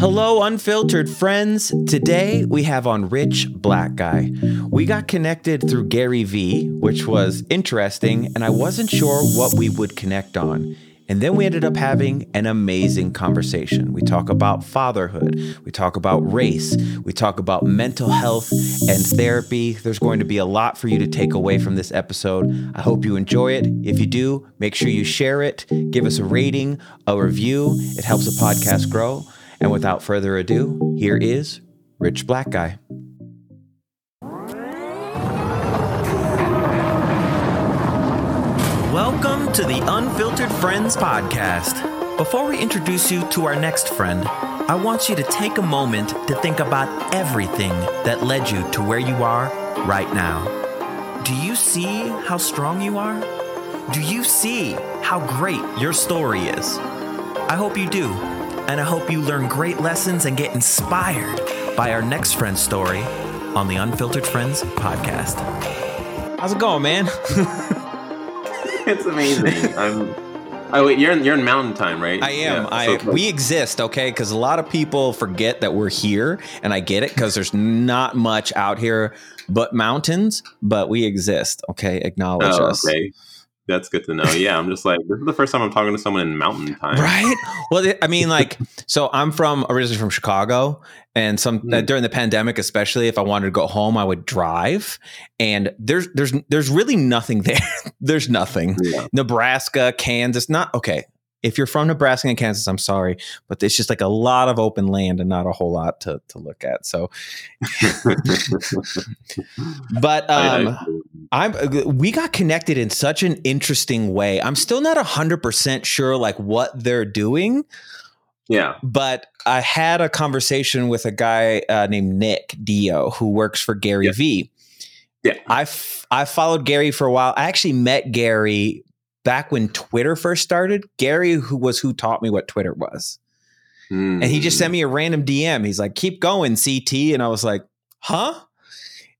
Hello, unfiltered friends. Today we have on Rich Black Guy. We got connected through Gary Vee, which was interesting, and I wasn't sure what we would connect on. And then we ended up having an amazing conversation. We talk about fatherhood, we talk about race, we talk about mental health and therapy. There's going to be a lot for you to take away from this episode. I hope you enjoy it. If you do, make sure you share it, give us a rating, a review. It helps the podcast grow. And without further ado, here is Rich Black Guy. Welcome to the Unfiltered Friends podcast. Before we introduce you to our next friend, I want you to take a moment to think about everything that led you to where you are right now. Do you see how strong you are? Do you see how great your story is? I hope you do, and I hope you learn great lessons and get inspired by our next friend's story on the Unfiltered Friends podcast. How's it going, man? it's amazing. I'm. Oh wait, you're in you're in Mountain Time, right? I am. Yeah, I so we exist, okay? Because a lot of people forget that we're here, and I get it because there's not much out here but mountains, but we exist. Okay, acknowledge oh, us. okay. That's good to know. Yeah, I'm just like this is the first time I'm talking to someone in Mountain Time. Right. Well, I mean, like, so I'm from originally from Chicago, and some Hmm. uh, during the pandemic, especially if I wanted to go home, I would drive, and there's there's there's really nothing there. there's nothing. Yeah. Nebraska, Kansas, not okay. If you're from Nebraska and Kansas, I'm sorry, but it's just like a lot of open land and not a whole lot to to look at. So, but I- um, I- I'm we got connected in such an interesting way. I'm still not 100% sure like what they're doing, yeah. but I had a conversation with a guy uh, named Nick Dio who works for Gary Yeah. Vee. Yeah. I f- I followed Gary for a while. I actually met Gary back when Twitter first started. Gary who was who taught me what Twitter was. And he just Hmm. sent me a random DM. He's like, "Keep going, CT," and I was like, "Huh?"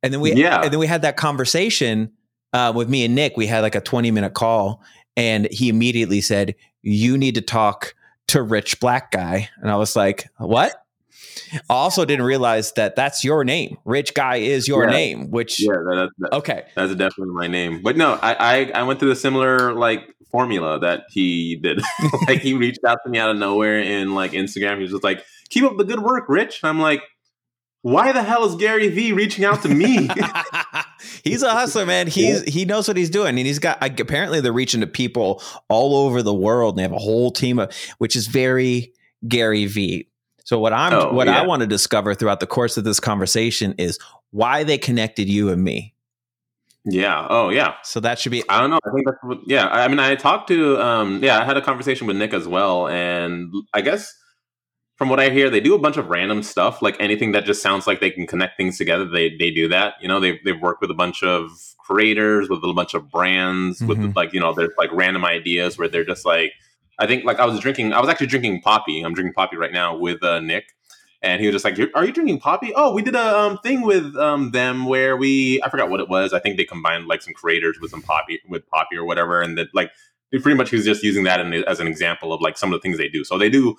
And then we, Yeah. and then we had that conversation uh, with me and Nick. We had like a twenty minute call, and he immediately said, "You need to talk to Rich Black Guy," and I was like, "What?" I also didn't realize that that's your name. Rich Guy is your Yeah. name. Which Yeah, that, that, okay, that's definitely my name. But no, I, I I went through a similar like formula that he did. like he reached out to me out of nowhere in like Instagram. He was just like, "Keep up the good work, Rich." And I'm like, "Why the hell is Gary Vee reaching out to me?" he's a hustler, man. He's he knows what he's doing, and he's got like, apparently they're reaching to people all over the world, and they have a whole team of which is very Gary Vee. So what I'm Oh, what I want to discover throughout the course of this conversation is why they connected you and me. yeah. Oh, yeah. So that should be I don't know. I think that's what, yeah. I I mean, I talked to, um, yeah, I had a conversation with Nick as well. And I guess from what I hear, they do a bunch of random stuff, like anything that just sounds like they can connect things together. They, they do that. You know, they've, they've worked with a bunch of creators, with a bunch of brands, Mhm. with like, you know, there's like random ideas where they're just like, I think like I was drinking, I was actually drinking Poppi. I'm drinking Poppi right now with uh, Nick. And he was just like, "You're- you drinking Poppi? Oh, we did a um, thing with um, them where we I forgot what it was. I think they combined like some creators with some Poppi with Poppi or whatever, and that like pretty much he was just using that in, as an example of like some of the things they do. So they do,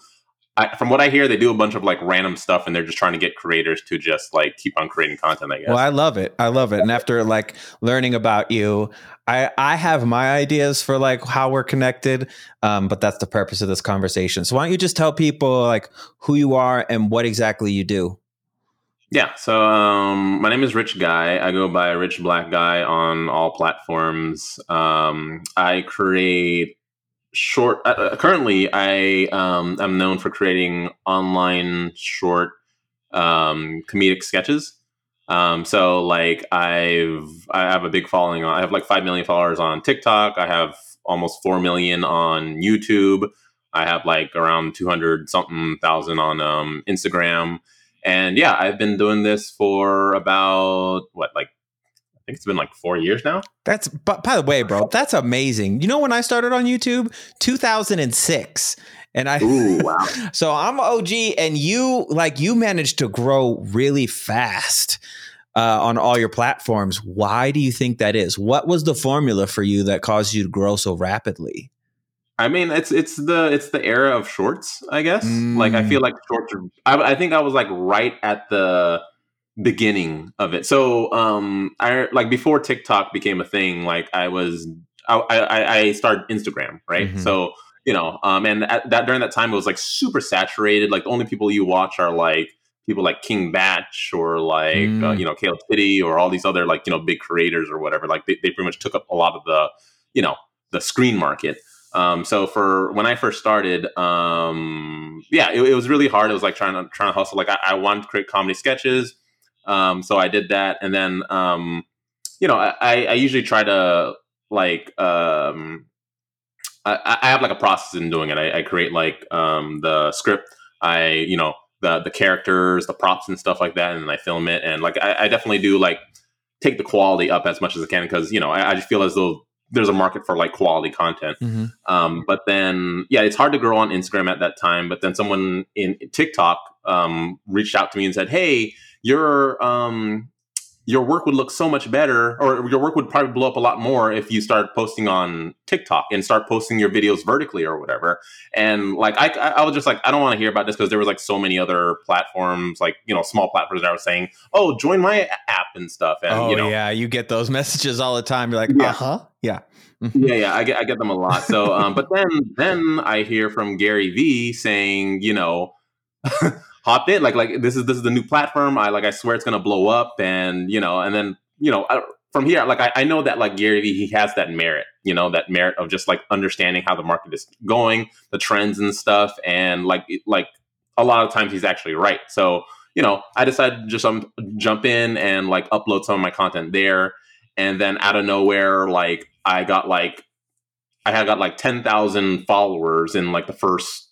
I, from what I hear, they do a bunch of like random stuff, and they're just trying to get creators to just like keep on creating content. I guess. Well, I love it. I love it. And after like learning about you, I I have my ideas for like how we're connected. Um, but that's the purpose of this conversation. So why don't you just tell people like who you are and what exactly you do? Yeah. So um, my name is Rich Guy. I go by Rich Black Guy on all platforms. Um, I create short. Uh, uh, currently, I um, am known for creating online short um, comedic sketches. Um, so like I've I have a big following. on I have like five million followers on TikTok. I have almost four million on YouTube. I have like around two hundred something thousand on um, Instagram. And yeah, I've been doing this for about what, like, think it's been like four years now. That's but by the way, bro, that's amazing. You know when I started on YouTube? 2006. And I Ooh, wow. So I'm OG and you like you managed to grow really fast uh, on all your platforms. Why do you think that is? What was the formula for you that caused you to grow so rapidly? I mean, it's it's the it's the era of shorts, I guess. Mm. Like I feel like shorts are. I, I, think I was like right at the beginning of it. So um, I like before TikTok became a thing. Like I was, I I, I started Instagram, right? Mm-hmm. So you know, um, and at that during that time it was like super saturated. Like the only people you watch are like people like King Bach or like uh, mm. uh, you know Kale Titty or all these other like you know big creators or whatever. Like they, they pretty much took up a lot of the you know the screen market. Um, so for when I first started, um, yeah, it, it, was really hard. It was like trying to trying to hustle. Like I, I wanted to create comedy sketches, um, so I did that, and then um, you know I, I usually try to like um, I, I have like a process in doing it. I, I create like um, the script. I you know the the characters, the props and stuff like that, and then I film it. And like I, I definitely do like take the quality up as much as I can because you know I, I, just feel as though there's a market for like quality content. Mm-hmm. Um, but then yeah, it's hard to grow on Instagram at that time. But then someone in TikTok um, reached out to me and said, "Hey, you're um, your work would look so much better or your work would probably blow up a lot more if you start posting on TikTok and start posting your videos vertically or whatever. And like I I was just like I don't want to hear about this because there was like so many other platforms like you know small platforms that I was saying, "Oh, join my app and stuff." And oh, you know, yeah, you get those messages all the time. You're like, yeah. "Uh-huh." Yeah. Mm-hmm. yeah, yeah, I get I get them a lot. So um but then then I hear from Gary Vee saying, you know, hop in like like this is this is the new platform. I like i swear it's gonna blow up and you know and then you know I, from here like I, I know that like gary vee he has that merit you know that merit of just like understanding how the market is going the trends and stuff and like like a lot of times he's actually right. So you know i decided to just um, jump in and like upload some of my content there and then out of nowhere like i got like i had got like 10,000 followers in like the first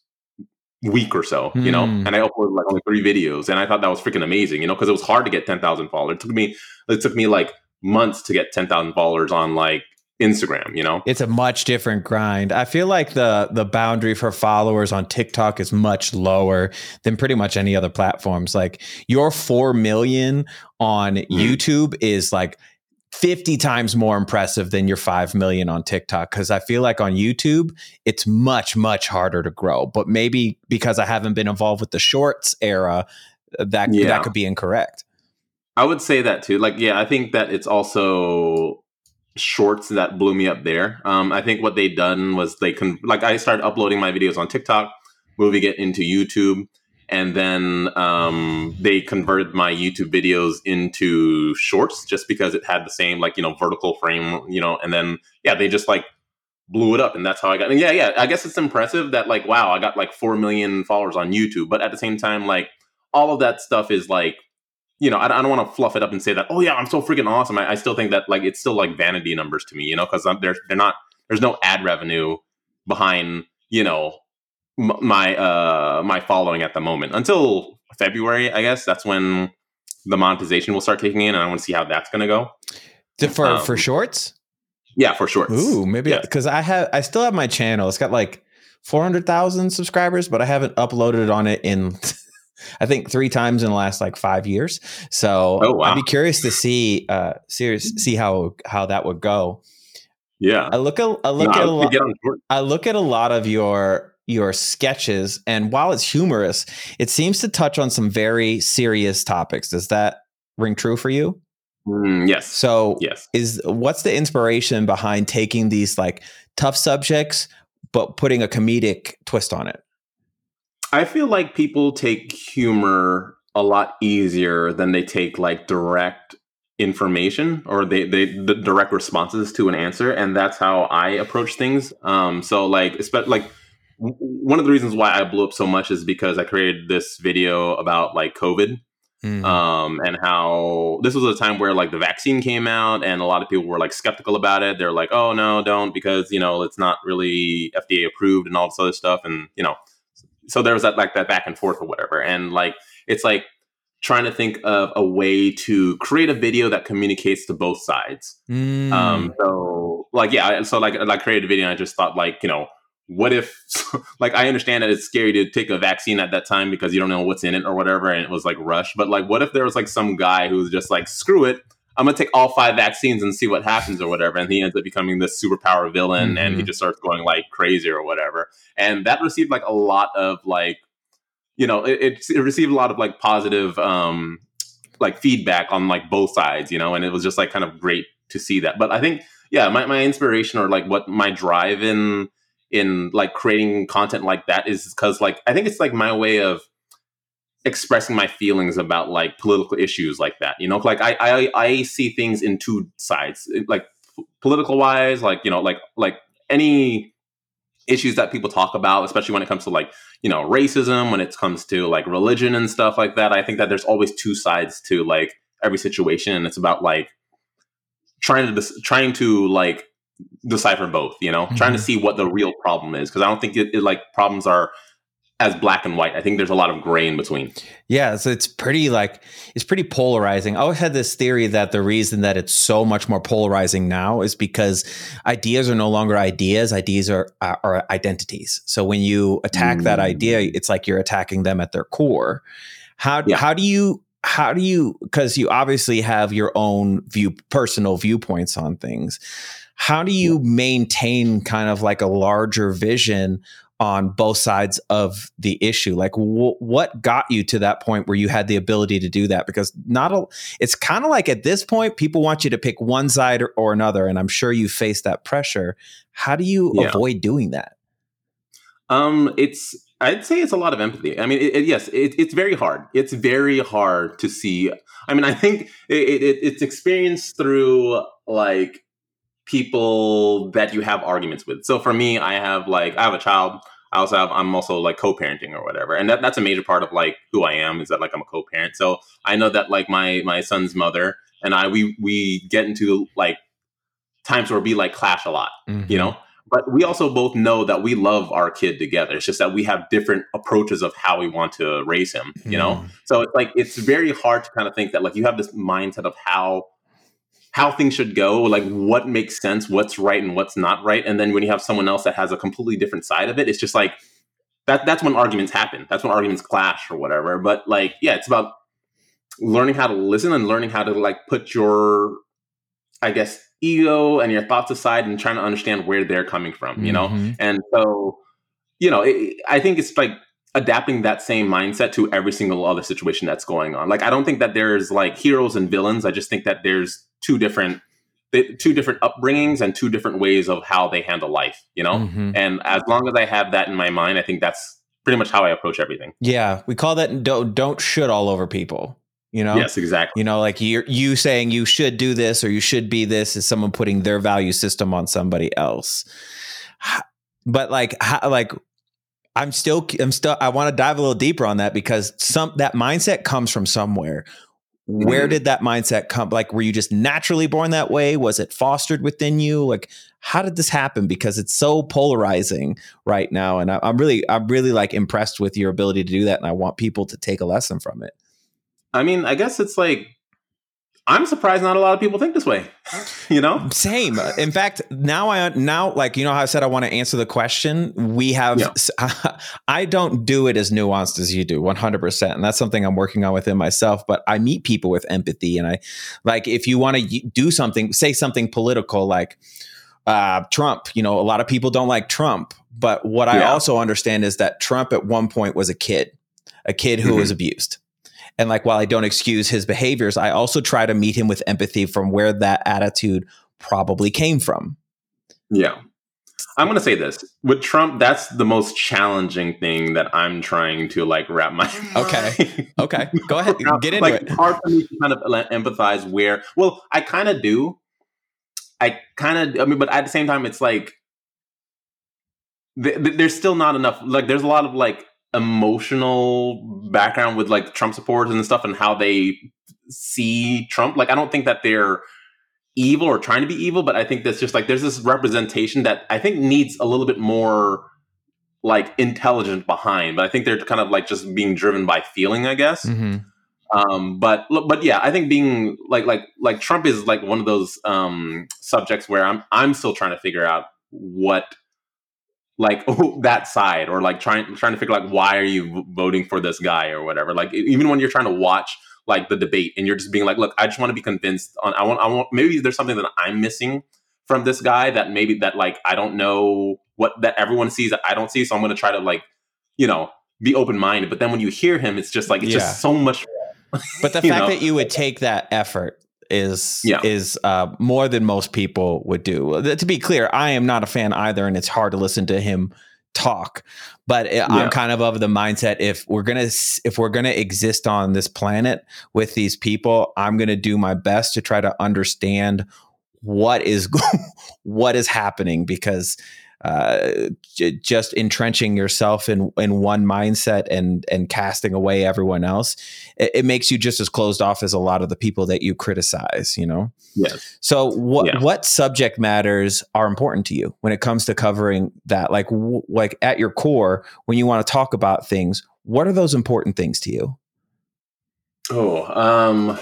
week or so, you know, hmm. and I uploaded like only three videos, and I thought that was freaking amazing, you know, because it was hard to get ten thousand followers. It took me it took me like months to get ten thousand followers on like Instagram, you know? It's a much different grind. I feel like the the boundary for followers on TikTok is much lower than pretty much any other platforms. Like your 4 million on mm. YouTube is like 50 times more impressive than your 5 million on TikTok cuz I feel like on YouTube it's much much harder to grow but maybe because I haven't been involved with the shorts era uh, that yeah. that could be incorrect. I would say that too. Like yeah, I think that it's also shorts that blew me up there. Um, I think what they done was they can like I started uploading my videos on TikTok, moving it into YouTube and then um, they converted my YouTube videos into shorts just because it had the same like you know vertical frame, you know, and then yeah, they just like blew it up, and that's how I got. And yeah, yeah, I guess it's impressive that like wow, I got like four million followers on YouTube, but at the same time, like all of that stuff is like. You know, I, I don't want to fluff it up and say that. Oh yeah, I'm so freaking awesome. I, I still think that like it's still like vanity numbers to me. You know, because they're they're not. There's no ad revenue behind you know my uh my following at the moment until February. I guess that's when the monetization will start kicking in, and I want to see how that's going to go. For um, for shorts. Yeah, for shorts. Ooh, maybe because yeah. I have I still have my channel. It's got like four hundred thousand subscribers, but I haven't uploaded on it in. I think three times in the last like five years. So oh, wow. I'd be curious to see, uh, serious, see how how that would go. Yeah, I look at I look no, at a lot. I look at a lot of your your sketches. And while it's humorous, it seems to touch on some very serious topics. Does that ring true for you? Mm, yes. So, yes. Is what's the inspiration behind taking these like tough subjects but putting a comedic twist on it? I feel like people take humor a lot easier than they take like direct information or they, they the direct responses to an answer and that's how i approach things um so like especially like one of the reasons why I blew up so much is because I created this video about like COVID. Mm-hmm. Um, and how this was a time where like the vaccine came out and a lot of people were like skeptical about it. They're like, oh no, don't because you know it's not really FDA approved and all this other stuff. And you know, so there was that like that back and forth or whatever. And like it's like trying to think of a way to create a video that communicates to both sides. Mm. Um, so like yeah, so like I created a video and I just thought like you know what if like i understand that it's scary to take a vaccine at that time because you don't know what's in it or whatever and it was like rush but like what if there was like some guy who's just like screw it I'm gonna take all five vaccines and see what happens or whatever. And he ends up becoming this superpower villain, mm-hmm. and he mm-hmm. just starts going like crazy or whatever. And that received like a lot of like, you know, it, it, it received a lot of like positive um like feedback on like both sides, you know, and it was just like kind of great to see that. But I think yeah, my, my inspiration or like what my drive in in like creating content like that is because like I think it's like my way of expressing my feelings about like political issues like that. You know, like I I, I see things in two sides, like political wise, like you know, like like any issues that people talk about, especially when it comes to like you know racism, when it comes to like religion and stuff like that. I think that there's always two sides to like every situation, and it's about like trying to trying to like decipher both. You know, mm-hmm. trying to mm-hmm. see what the real problem is because I don't think it, it like problems are as black and white. I think there's a lot of gray in between. Yeah, so it's pretty like it's pretty polarizing. I always had this theory that the reason that it's so much more polarizing now is because ideas are no longer ideas. Ideas are are identities. So when you attack mm. that idea, it's like you're attacking them at their core. How yeah. how do you how do you because you obviously have your own view personal viewpoints on things. How do you maintain kind of like a larger vision on both sides of the issue? Like w- what got you to that point where you had the ability to do that? Because not a it's kind of like at this point people want you to pick one side or, or another and i'm sure you face that pressure. How do you yeah. avoid doing that? Um it's i'd say it's a lot of empathy i mean it, it, yes it, it's very hard it's very hard to see i mean i think it's experienced through like people that you have arguments with. So for me, I have like I have a child. I also have I'm also like co-parenting or whatever, and that, that's a major part of like who I am is that like I'm a co-parent. So I know that like my my son's mother and I we we get into like times where we like clash a lot, mm-hmm. you know. But we also both know that we love our kid together. It's just that we have different approaches of how we want to raise him, you know. Mm. So it's like it's very hard to kind of think that like you have this mindset of how how things should go, like what makes sense, what's right and what's not right. And then when you have someone else that has a completely different side of it, it's just like that that's when arguments happen. That's when arguments clash or whatever. But like, yeah, it's about learning how to listen and learning how to like put your I guess ego and your thoughts aside and trying to understand where they're coming from, you know? Mm-hmm. And so, you know, it, I think it's like adapting that same mindset to every single other situation that's going on. Like I don't think that there's like heroes and villains. I just think that there's two different two different upbringings and two different ways of how they handle life, you know? Mm-hmm. And as long as I have that in my mind, I think that's pretty much how I approach everything. Yeah, we call that don't don't should all over people. You know? Yes, exactly. You know, like you you saying you should do this or you should be this is someone putting their value system on somebody else. But like how, like I'm still I'm still I want to dive a little deeper on that because some that mindset comes from somewhere. Where mm-hmm. did that mindset come? Like, were you just naturally born that way? Was it fostered within you? Like, how did this happen? Because it's so polarizing right now, and I, I'm really, I'm really like impressed with your ability to do that, and I want people to take a lesson from it. I mean, I guess it's like I'm surprised not a lot of people think this way. you know? Same. In fact, now I now like you know how I said I want to answer the question. We have yeah. I don't do it as nuanced as you do, 100%. And that's something I'm working on within myself, but I meet people with empathy and I like if you want to do something, say something political like uh, Trump, you know, a lot of people don't like Trump, but what yeah. I also understand is that Trump at one point was a kid, a kid who mm-hmm. was abused and like, while I don't excuse his behaviors, I also try to meet him with empathy from where that attitude probably came from. Yeah. I'm going to say this with Trump. That's the most challenging thing that I'm trying to like wrap my. Okay. Okay. Go ahead. Get into like, it. Hard for me to kind of empathize where. Well, I kind of do. I kind of. I mean, but at the same time, it's like th- th- there's still not enough. Like, there's a lot of like emotional background with like Trump supporters and stuff and how they see Trump. Like I don't think that they're evil or trying to be evil, but I think that's just like there's this representation that I think needs a little bit more like intelligent behind. But I think they're kind of like just being driven by feeling, I guess. Mm-hmm. Um, but but yeah, I think being like like like Trump is like one of those um, subjects where I'm I'm still trying to figure out what like oh, that side or like trying trying to figure like why are you voting for this guy or whatever like even when you're trying to watch like the debate and you're just being like look i just want to be convinced on i want i want maybe there's something that i'm missing from this guy that maybe that like i don't know what that everyone sees that i don't see so i'm going to try to like you know be open-minded but then when you hear him it's just like it's Yeah. just so much But the fact know? that you would take that effort is Yeah. is uh, more than most people would do. To be clear, I am not a fan either, and it's hard to listen to him talk. But Yeah. I'm kind of of the mindset if we're gonna if we're gonna exist on this planet with these people, I'm gonna do my best to try to understand what is what is happening because uh, j- just entrenching yourself in in one mindset and and casting away everyone else it, it makes you just as closed off as a lot of the people that you criticize you know? Yes. So what Yeah. what subject matters are important to you when it comes to covering that? Like w- like at your core when you want to talk about things what are those important things to you? Oh um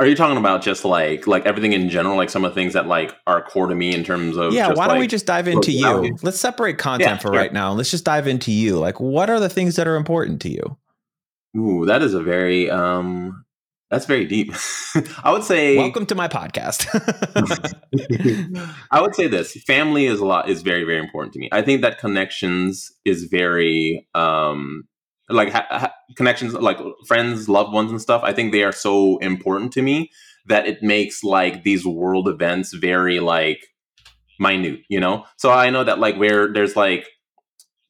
are you talking about just like like everything in general like some of the things that like are core to me in terms of yeah why don't we just dive into you personality? let's separate content Yeah, for sure. right now let's just dive into you like what are the things that are important to you ooh that is a very um that's very deep i would say welcome to my podcast I would say this: family is a lot is very very important to me. I think that connections is very um like ha- ha- connections like friends, loved ones, and stuff. I think they are so important to me that it makes like these world events very like minute. You know, so I know that like where there's like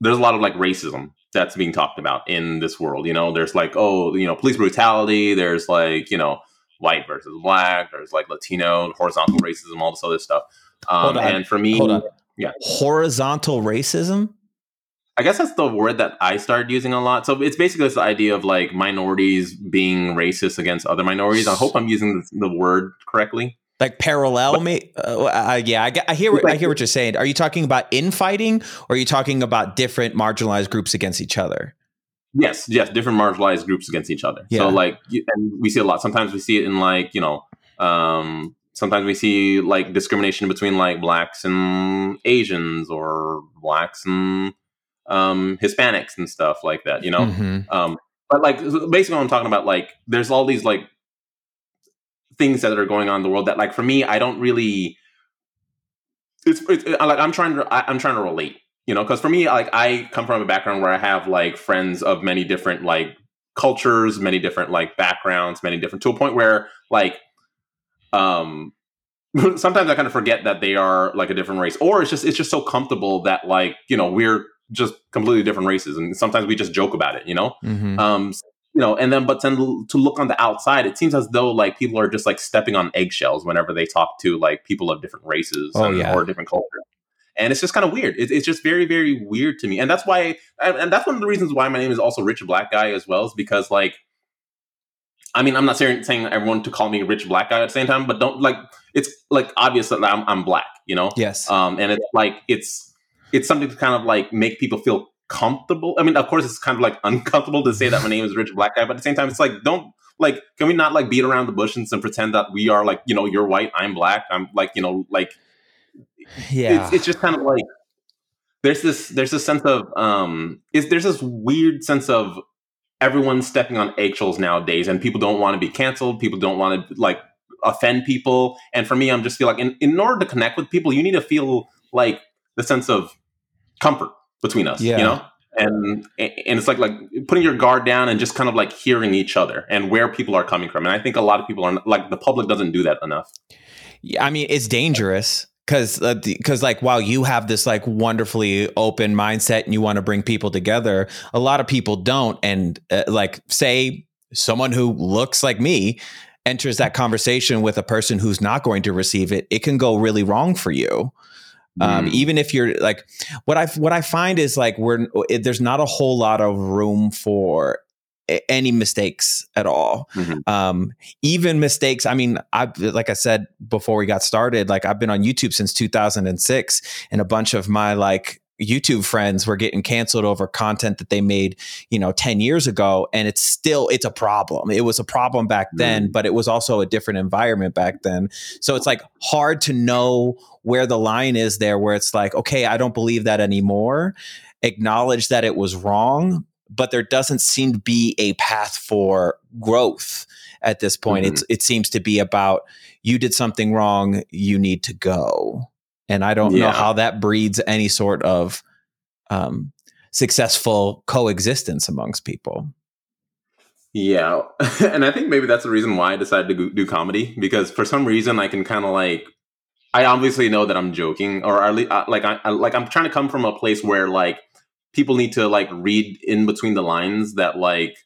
there's a lot of like racism that's being talked about in this world. You know, there's like oh you know police brutality. There's like you know white versus black. There's like Latino, horizontal racism, all this other stuff. Um, and for me, Yeah. horizontal racism I guess that's the word that I started using a lot. So it's basically this idea of like minorities being racist against other minorities. I hope I'm using the, the word correctly. like parallel me uh, uh, yeah I, I hear what i hear what you're saying are you talking about infighting or are you talking about different marginalized groups against each other Yes, yes, different marginalized groups against each other. Yeah. So like, and we see a lot. Sometimes we see it in like you know, um, sometimes we see like discrimination between like blacks and Asians or blacks and um, Hispanics and stuff like that. You know, Mhm. Um, but like basically, what I'm talking about, like, there's all these like things that are going on in the world that, like, for me, I don't really. It's, it's like I'm trying to I, I'm trying to relate, you know, because for me, like, I come from a background where I have like friends of many different like cultures, many different like backgrounds, many different to a point where like, um, sometimes I kind of forget that they are like a different race, or it's just it's just so comfortable that like you know we're just completely different races, and sometimes we just joke about it, you know. Mhm. Um, you know, and then but then to look on the outside, it seems as though like people are just like stepping on eggshells whenever they talk to like people of different races Oh, and- yeah. or different cultures. And it's just kind of weird. It, it's just very, very weird to me, and that's why, and, and that's one of the reasons why my name is also Rich Black Guy as well, is because like, I mean, I'm not saying, saying everyone to call me Rich Black Guy at the same time, but don't like it's like obvious that I'm, I'm black, you know, yes um, and it's like it's it's something to kind of like make people feel comfortable. I mean, of course, it's kind of like uncomfortable to say that my name is Rich Black Guy, but at the same time, it's like don't like can we not like beat around the bushes and pretend that we are like you know you're white, I'm black, I'm like you know like yeah it's, it's just kind of like there's this there's this sense of um is there's this weird sense of everyone's stepping on eggshells nowadays and people don't want to be canceled people don't want to like offend people and for me i'm just feel like in, in order to connect with people you need to feel like the sense of comfort between us Yeah. you know and and it's like like putting your guard down and just kind of like hearing each other and where people are coming from and i think a lot of people are like the public doesn't do that enough Yeah, I mean, it's dangerous because because like while you have this like wonderfully open mindset and you want to bring people together, a lot of people don't. And uh, like, say someone who looks like me enters that conversation with a person who's not going to receive it, it can go really wrong for you. Um, Mm. even if you're like what I what I find is like we're it, there's not a whole lot of room for any mistakes at all. Mhm. Um, even mistakes. I mean, I like I said before we got started, like I've been on YouTube since 2006, and a bunch of my like YouTube friends were getting canceled over content that they made, you know, 10 years ago. And it's still, it's a problem. It was a problem back then, but it was also a different environment back then. So it's like hard to know where the line is there, where it's like, okay, I don't believe that anymore. Acknowledge that it was wrong, but there doesn't seem to be a path for growth at this point. Mhm. It's it seems to be about you did something wrong, you need to go. And I don't know how that breeds any sort of um, successful coexistence amongst people. Yeah, and I think maybe that's the reason why I decided to do comedy because for some reason I can kind of like I obviously know that I'm joking or at least, uh, like I, I like I'm trying to come from a place where like people need to like read in between the lines that like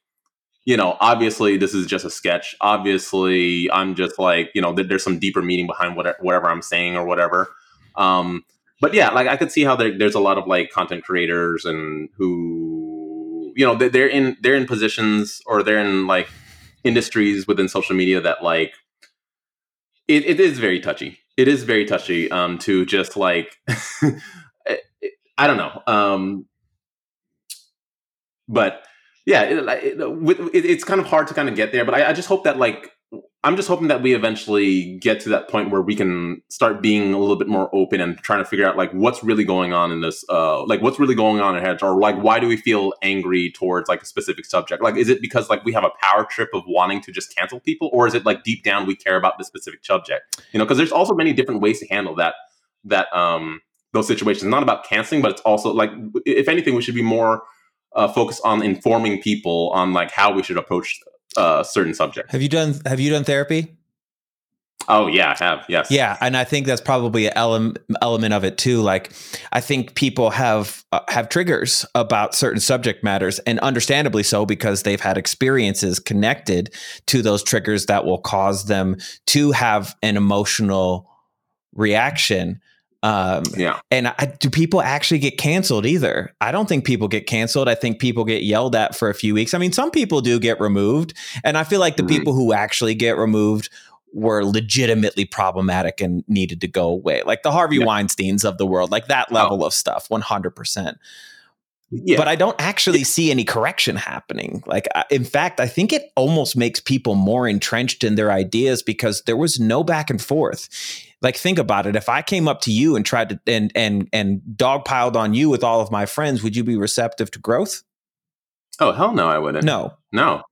you know obviously this is just a sketch. Obviously I'm just like you know that there's some deeper meaning behind whatever, whatever I'm saying or whatever um but yeah like I could see how there, there's a lot of like content creators and who you know they- they're in they're in positions or they're in like industries within social media that like it, it is very touchy. It is very touchy um to just like i don't know um but yeah it, it, it's kind of hard to kind of get there but I, I just hope that like i'm just hoping that we eventually get to that point where we can start being a little bit more open and trying to figure out like what's really going on in this uh like what's really going on in heads or like why do we feel angry towards like a specific subject? Like is it because like we have a power trip of wanting to just cancel people? Or is it like deep down we care about this specific subject? You know because there's also many different ways to handle that that um those situations. Not about canceling but it's also like if anything we should be more uh, focused on informing people on like how we should approach uh certain subject Have you done have you done therapy? oh yeah i have yes Yeah, and I think that's probably an element element of it too. Like, I think people have uh, have triggers about certain subject matters, and understandably so because they've had experiences connected to those triggers that will cause them to have an emotional reaction. Um, yeah and I, do people actually get canceled either? I don't think people get canceled. I think people get yelled at for a few weeks. I mean, some people do get removed, and I feel like the Mhm. people who actually get removed were legitimately problematic and needed to go away, like the Harvey Yeah. Weinstein's of the world, like that Oh. level of stuff, one hundred percent. Yeah But I don't actually see any correction happening. Like, I- in fact, I think it almost makes people more entrenched in their ideas because there was no back and forth. Like, think about it. If I came up to you and tried to and and and dogpiled on you with all of my friends, would you be receptive to growth? oh hell no i wouldn't No. no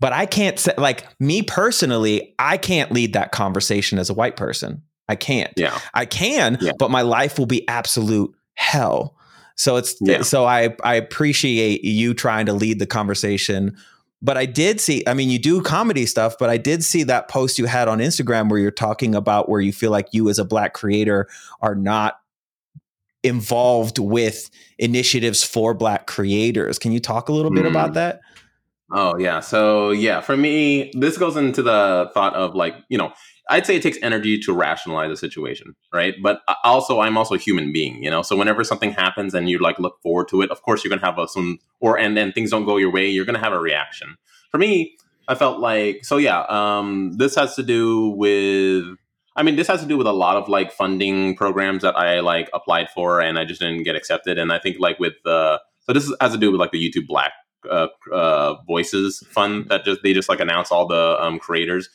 But I can't say like me personally, I can't lead that conversation as a white person. I can't. yeah I can, Yeah. but my life will be absolute hell. So it's Yeah. so I I appreciate you trying to lead the conversation. But I did see, I mean, you do comedy stuff, but I did see that post you had on Instagram where you're talking about where you feel like you as a black creator are not involved with initiatives for black creators. Can you talk a little bit Hmm. about that? Oh yeah. So yeah, for me, this goes into the thought of like, you know, I'd say it takes energy to rationalize a situation, right? But also, I'm also a human being, you know. So whenever something happens and you like look forward to it, of course you're gonna have a, some, or and then things don't go your way, you're gonna have a reaction. For me, I felt like so yeah. Um, this has to do with. I mean, this has to do with a lot of like funding programs that I like applied for and I just didn't get accepted. And I think like with uh, so this has to do with like the YouTube Black uh, uh, Voices Fund that just they just like announce all the um, creators.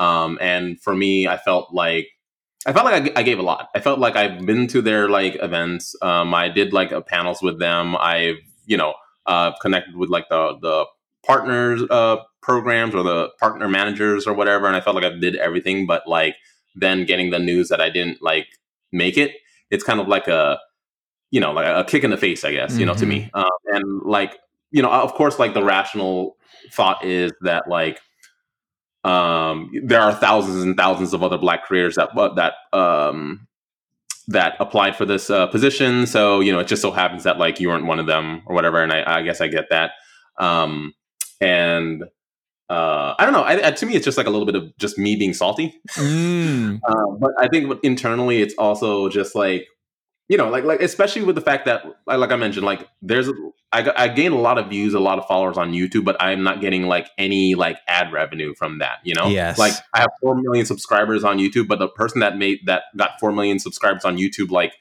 Um, and for me, I felt like I felt like I, I gave a lot. I felt like I've been to their like events. Um, I did like uh, panels with them. I've you know uh, connected with like the the partners uh, programs or the partner managers or whatever. And I felt like I did everything, but like then getting the news that I didn't like make it, it's kind of like a you know like a kick in the face, I guess. You know, to me. Um, and like you know, of course, like the rational thought is that like um, there are thousands and thousands of other black creators that that um, that applied for this uh, position. So you know, it just so happens that like you weren't one of them or whatever. And I, I guess I get that. Um, and uh, I don't know. I, I, to me, it's just like a little bit of just me being salty. Mm. Um, but I think internally, it's also just like you know, like like especially with the fact that like, I mentioned, like there's I, I gain a lot of views, a lot of followers on YouTube, but I'm not getting like any like ad revenue from that. You know, Yes. like I have four million subscribers on YouTube, but the person that made that got four million subscribers on YouTube like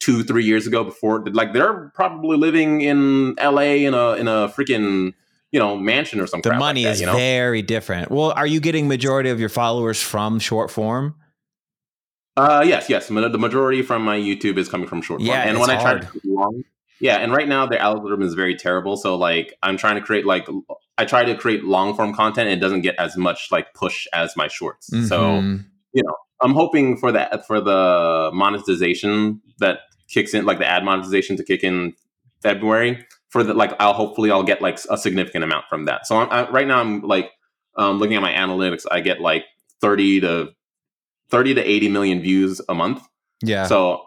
two three years ago before, like they're probably living in L.A. in a in a freaking you know mansion or something. The money like that, is you know? very different. Well, are you getting majority of your followers from short form? Uh, yes, yes. The majority from my YouTube is coming from short form. Yeah, and when I try to long, Yeah, and right now their algorithm is very terrible. So like I'm trying to create like I try to create long form content and it doesn't get as much like push as my shorts. Mm-hmm. So you know, I'm hoping for that for the monetization that kicks in like the ad monetization to kick in February for the like I'll hopefully I'll get like a significant amount from that. So I'm, I, right now I'm like um, looking at my analytics. I get like 30 to 30 to 80 million views a month. Yeah. So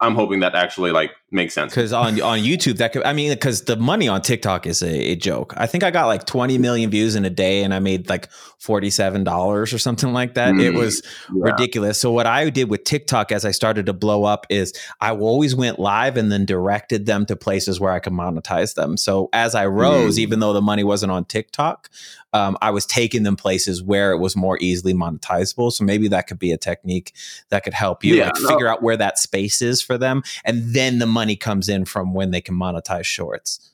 I'm hoping that actually like makes sense. Because on on YouTube, that could I mean, because the money on TikTok is a, a, joke. I think I got like 20 million views in a day, and I made like 47 dollars or something like that. Mm, it was yeah. ridiculous. So what I did with TikTok as I started to blow up is I always went live and then directed them to places where I could monetize them. So as I rose, mm. even though the money wasn't on TikTok, um, I was taking them places where it was more easily monetizable. So maybe that could be a technique that could help you yeah, like, no. figure out where that space is for them, and then the money comes in from when they can monetize shorts.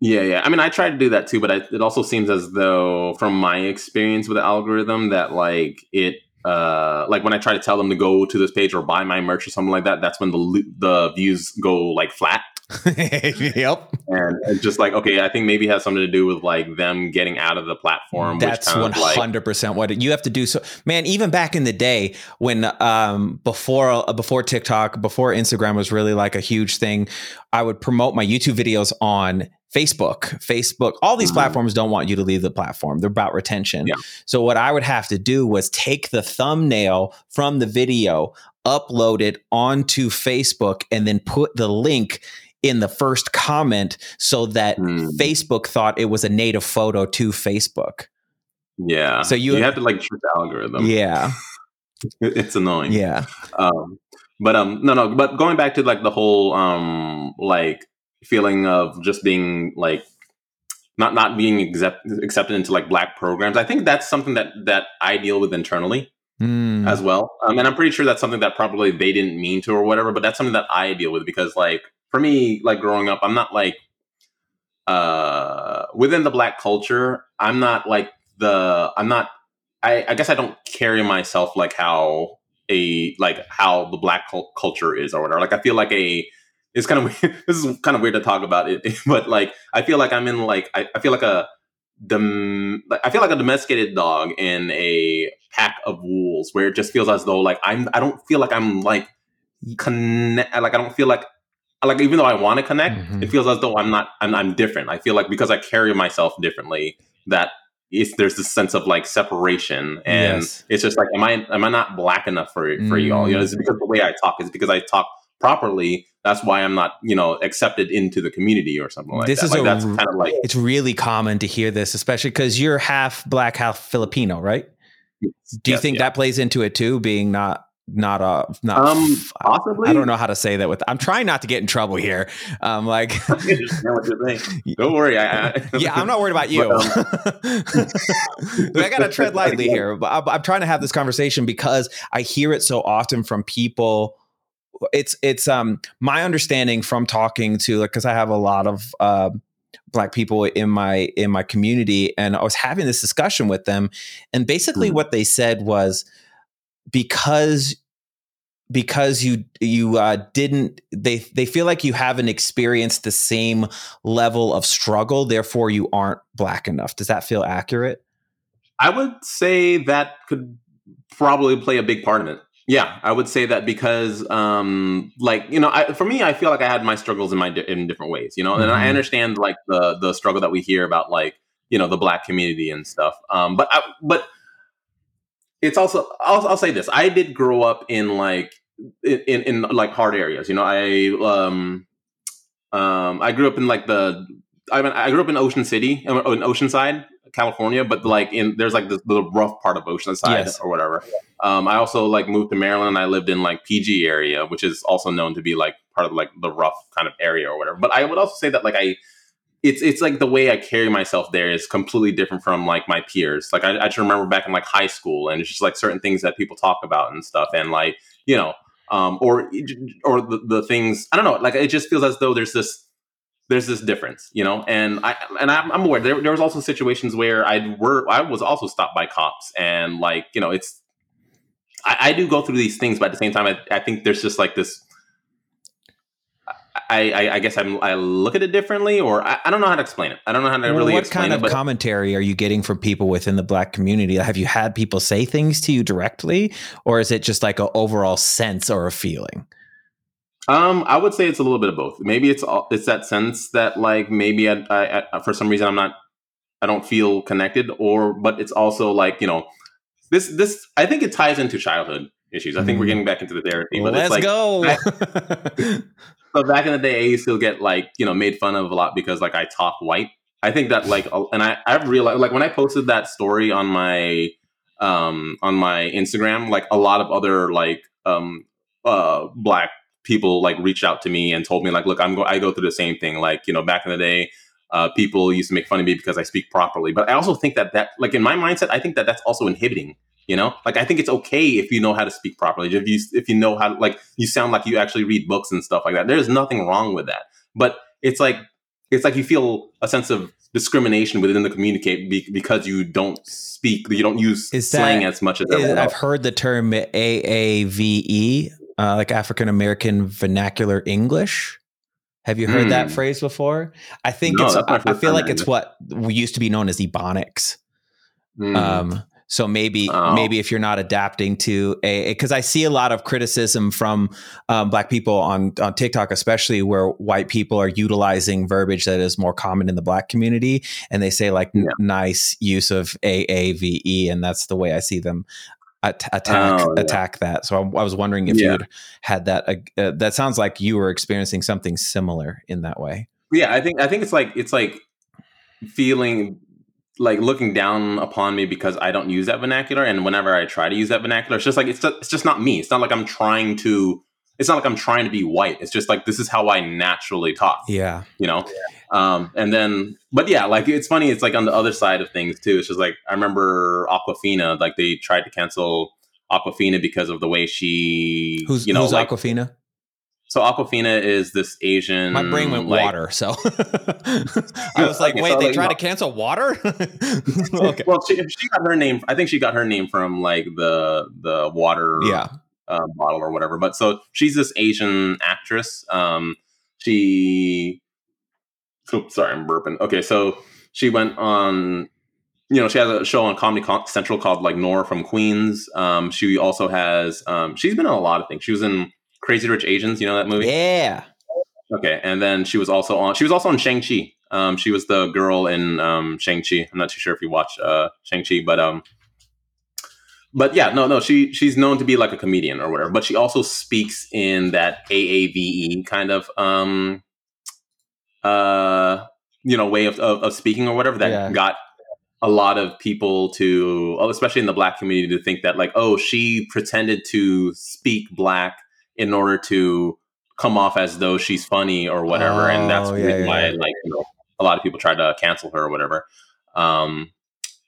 Yeah, yeah. I mean, I try to do that too, but I, it also seems as though, from my experience with the algorithm, that like it uh like when i try to tell them to go to this page or buy my merch or something like that that's when the the views go like flat yep. And just like, okay, I think maybe it has something to do with like them getting out of the platform. That's one hundred percent what you have to do. So, man, even back in the day when um before uh, before TikTok, before Instagram was really like a huge thing, I would promote my YouTube videos on Facebook, Facebook, all these mm-hmm. platforms don't want you to leave the platform. They're about retention. Yeah. So what I would have to do was take the thumbnail from the video, upload it onto Facebook, and then put the link in the first comment so that mm. Facebook thought it was a native photo to Facebook. Yeah. So you, you have to like trick the algorithm. Yeah. it's annoying. Yeah. Um, but um no no but going back to like the whole um like feeling of just being like not not being accept, accepted into like black programs i think that's something that that i deal with internally mm. as well um, and i'm pretty sure that's something that probably they didn't mean to or whatever but that's something that i deal with because like for me, like growing up, I'm not like uh within the black culture, I'm not like the I'm not I, I guess I don't carry myself like how a like how the black culture is or whatever. Like I feel like a it's kind of this is kind of weird to talk about it, but like I feel like I'm in like I, I feel like a dom- I feel like a domesticated dog in a pack of wolves where it just feels as though like I'm I don't feel like I'm like connect like I don't feel like like even though I want to connect, mm-hmm. it feels as though I'm not I'm, I'm different. I feel like because I carry myself differently that it's, there's this sense of like separation and yes. it's just like am I am I not black enough for for mm. y'all? You know, it's because the way I talk is because I talk properly. That's why I'm not, you know, accepted into the community or something like this that. Is like, a, that's kind of like it's really common to hear this, especially because you're half black, half Filipino, right? Yes, Do you yes, think yeah. that plays into it too, being not not a not um possibly I, I, don't know how to say that with i'm trying not to get in trouble here um like don't worry I, I, yeah i'm not worried about you but, um, i gotta tread lightly here but I'm, I'm trying to have this conversation because i hear it so often from people it's it's um my understanding from talking to like because i have a lot of uh, black people in my in my community and i was having this discussion with them and basically mm-hmm. what they said was because because you you uh, didn't they they feel like you haven't experienced the same level of struggle therefore you aren't black enough. Does that feel accurate? I would say that could probably play a big part in it yeah i would say that because um like you know I, for me i feel like i had my struggles in my in different ways you know mm-hmm. and i mm-hmm. understand like the the struggle that we hear about like you know the black community and stuff um but I, but it's also I'll, I'll say this i did grow up in like in, in, in like hard areas you know i um um i grew up in like the i mean i grew up in ocean city in oceanside california but like in there's like the, the rough part of oceanside yes. or whatever um i also like moved to maryland and i lived in like pg area which is also known to be like part of like the rough kind of area or whatever but i would also say that like i it's it's like the way I carry myself there is completely different from like my peers. Like I, I just remember back in like high school, and it's just like certain things that people talk about and stuff, and like you know, um, or or the, the things I don't know. Like it just feels as though there's this there's this difference, you know. And I and I'm, I'm aware there, there was also situations where I were I was also stopped by cops, and like you know, it's I, I do go through these things, but at the same time, I, I think there's just like this I, I, I, guess I'm, I look at it differently, or I, I, don't know how to explain it. I don't know how to well, really. What kind of it, commentary are you getting from people within the Black community? Have you had people say things to you directly, or is it just like an overall sense or a feeling? Um, I would say it's a little bit of both. Maybe it's all, it's that sense that like maybe I, I, for some reason I'm not, I don't feel connected, or but it's also like you know, this this I think it ties into childhood issues. I think we're mm. getting back into the therapy. But Let's like, go. so back in the day, I used to get like you know made fun of a lot because like I talk white. I think that like, and I I've realized like when I posted that story on my um on my Instagram, like a lot of other like um uh black people like reached out to me and told me like, look, I'm go I go through the same thing. Like you know back in the day. Uh, people used to make fun of me because I speak properly, but I also think that that, like in my mindset, I think that that's also inhibiting you know, like I think it's okay if you know how to speak properly. If you if you know how, like you sound like you actually read books and stuff like that. There's nothing wrong with that. But it's like it's like you feel a sense of discrimination within the communicate because you don't speak, you don't use is slang that, as much as is, I've heard the term AAVE, uh, like African American Vernacular English. Have you heard mm. that hmm. phrase before? I think no, it's. I, I feel like it's what used to be known as ebonics. Mm. Um, so maybe oh. maybe if you're not adapting to a because I see a lot of criticism from um, black people on on TikTok, especially where white people are utilizing verbiage that is more common in the black community, and they say like yeah. nice use of AAVE, and that's the way I see them at- attack oh, yeah. attack that. So I, I was wondering if yeah. you'd had that. Uh, uh, that sounds like you were experiencing something similar in that way. Yeah, I think I think it's like it's like feeling like looking down upon me because I don't use that vernacular. And whenever I try to use that vernacular, it's just like it's just, it's just not me. It's not like I'm trying to. It's not like I'm trying to be white. It's just like this is how I naturally talk. Yeah, you know. Um, and then, but yeah, like it's funny. It's like on the other side of things too. It's just like I remember Awkwafina, Like they tried to cancel Awkwafina because of the way she, who's you know, who's like, Awkwafina? So Awkwafina is this Asian. My brain went like, water, so I was like, okay, "Wait, so they tried to cancel water?" okay. Well, she, she, got her name. I think she got her name from like the the water yeah. Uh, bottle or whatever. But so she's this Asian actress. Um, she. Oops, sorry, I'm burping. Okay, so she went on. You know, she has a show on Comedy Central called like Nora from Queens. Um, she also has. Um, she's been in a lot of things. She was in Crazy Rich Asians. You know that movie? Yeah. Okay, and then she was also on. She was also on Shang Chi. Um, she was the girl in um, Shang Chi. I'm not too sure if you watch uh, Shang Chi, but um, but yeah, no, no. She she's known to be like a comedian or whatever. But she also speaks in that AAVE kind of um, uh, you know, way of of, of speaking or whatever that yeah. got a lot of people to, especially in the black community, to think that like, oh, she pretended to speak black in order to come off as though she's funny or whatever. Oh, and that's oh, yeah, why yeah. like you know, a lot of people tried to cancel her or whatever. Um,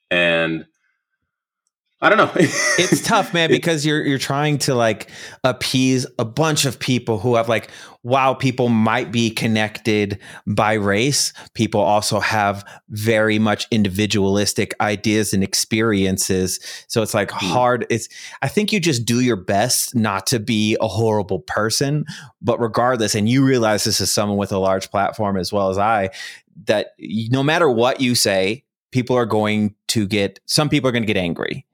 and I don't know. it's tough, man, because you're you're trying to like appease a bunch of people who have like, while people might be connected by race, people also have very much individualistic ideas and experiences. So it's like mm. hard. It's I think you just do your best not to be a horrible person, but regardless, and you realize this is someone with a large platform as well as I, that no matter what you say, people are going to get some people are going to get angry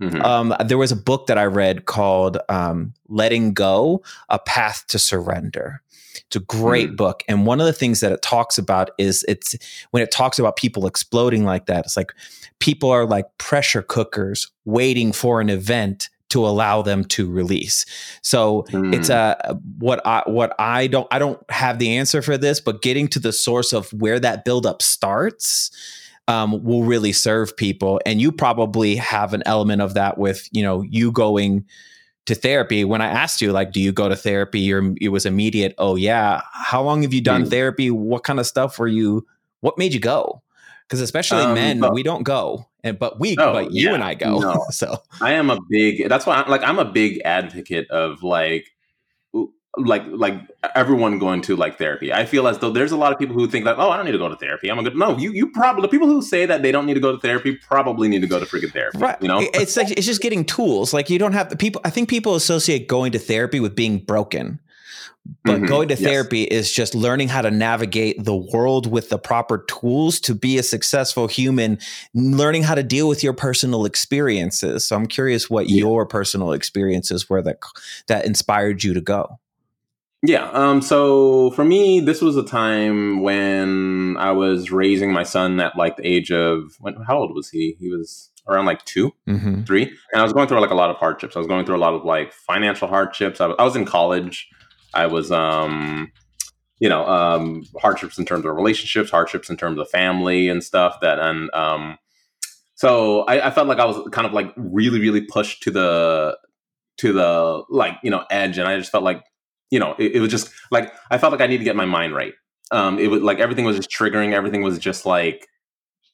Mm-hmm. Um, there was a book that I read called um, Letting Go A Path to Surrender. It's a great mm-hmm. book. And one of the things that it talks about is it's when it talks about people exploding like that, it's like people are like pressure cookers waiting for an event to allow them to release. So mm. it's a what I what I don't I don't have the answer for this, but getting to the source of where that buildup starts um, will really serve people. And you probably have an element of that with, you know, you going to therapy. When I asked you, like, do you go to therapy? You're, it was immediate. Oh yeah. How long have you done mm. therapy? What kind of stuff were you? What made you go? Because especially um, men, but, we don't go, and but we, oh, but you yeah, and I go. No. so I am a big. That's why, I'm like, I'm a big advocate of like like like everyone going to like therapy. I feel as though there's a lot of people who think that oh I don't need to go to therapy. I'm a good no. You you probably the people who say that they don't need to go to therapy probably need to go to freaking therapy. Right. You know, it's like it's just getting tools. Like you don't have the people. I think people associate going to therapy with being broken. but mm-hmm. going to therapy yes. is just learning how to navigate the world with the proper tools to be a successful human, learning how to deal with your personal experiences. So I'm curious what yeah. your personal experiences were that that inspired you to go. Yeah. Um, so for me, this was a time when I was raising my son at like the age of when, how old was he? He was around like 2 mm-hmm. three, and I was going through like a lot of hardships. I was going through a lot of like financial hardships. I was, I was in college. I was, um, you know, um, hardships in terms of relationships, hardships in terms of family and stuff. That and um, so I, I felt like I was kind of like really, really pushed to the to the like you know edge, and I just felt like you know, it, it was just like I felt like I need to get my mind right. Um, it was like everything was just triggering. Everything was just like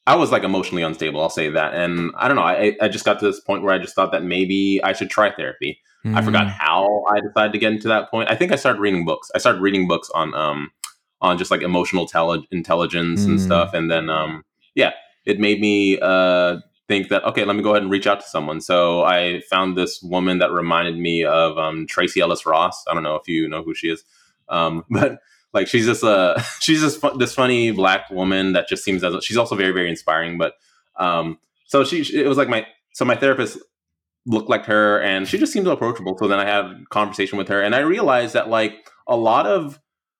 I was like emotionally unstable. I'll say that. And I don't know. I, I just got to this point where I just thought that maybe I should try therapy. Mm. I forgot mm. how I decided to get into that point. I think I started reading books. I started reading books on um on just like emotional tele- intelligence mm. and stuff. And then um yeah, it made me uh think that okay, let me go ahead and reach out to someone. So I found this woman that reminded me of um, Tracee Ellis Ross. I don't know if you know who she is, um, but like she's just a she's just fu- this funny black woman that just seems as she's also very very inspiring. But um, so she it was like my so my therapist looked like her and she just seemed approachable. So then I had conversation with her and I realized that like a lot of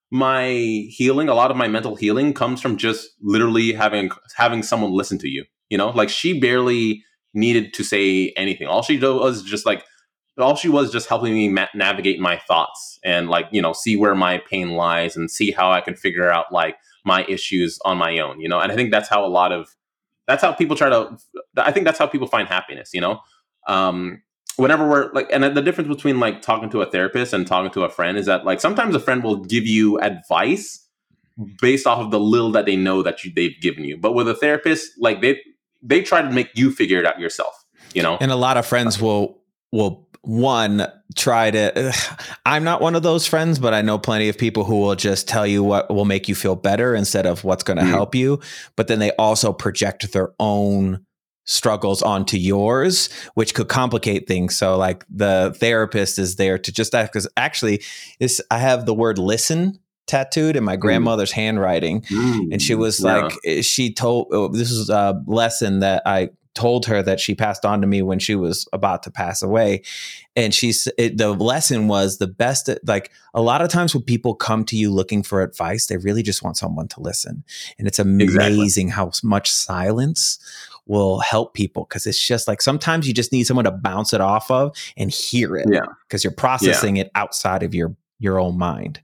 my healing, a lot of my mental healing comes from just literally having having someone listen to you you know, like she barely needed to say anything. All she did was just like, all she was just helping me ma- navigate my thoughts and like, you know, see where my pain lies and see how I can figure out like my issues on my own, you know? And I think that's how a lot of, that's how people try to, I think that's how people find happiness, you know? Um, whenever we're like, and the difference between like talking to a therapist and talking to a friend is that like sometimes a friend will give you advice based off of the little that they know that you, they've given you. But with a therapist, like they they try to make you figure it out yourself you know? And a lot of friends will will one try to i'm not one of those friends but i know plenty of people who will just tell you what will make you feel better instead of what's going to mm-hmm. help you. But then they also project their own struggles onto yours which could complicate things. So like the therapist is there to just because actually this i have the word listen tattooed in my mm. grandmother's handwriting. Mm. And she was yeah. like, eh, she told, oh, this is a lesson that I told her that she passed on to me when she was about to pass away. And she's, it, the lesson was the best, like a lot of times when people come to you looking for advice, they really just want someone to listen. And it's amazing exactly. how much silence will help people because it's just like sometimes you just need someone to bounce it off of and hear it. Yeah. Because you're processing yeah. it outside of your your own mind.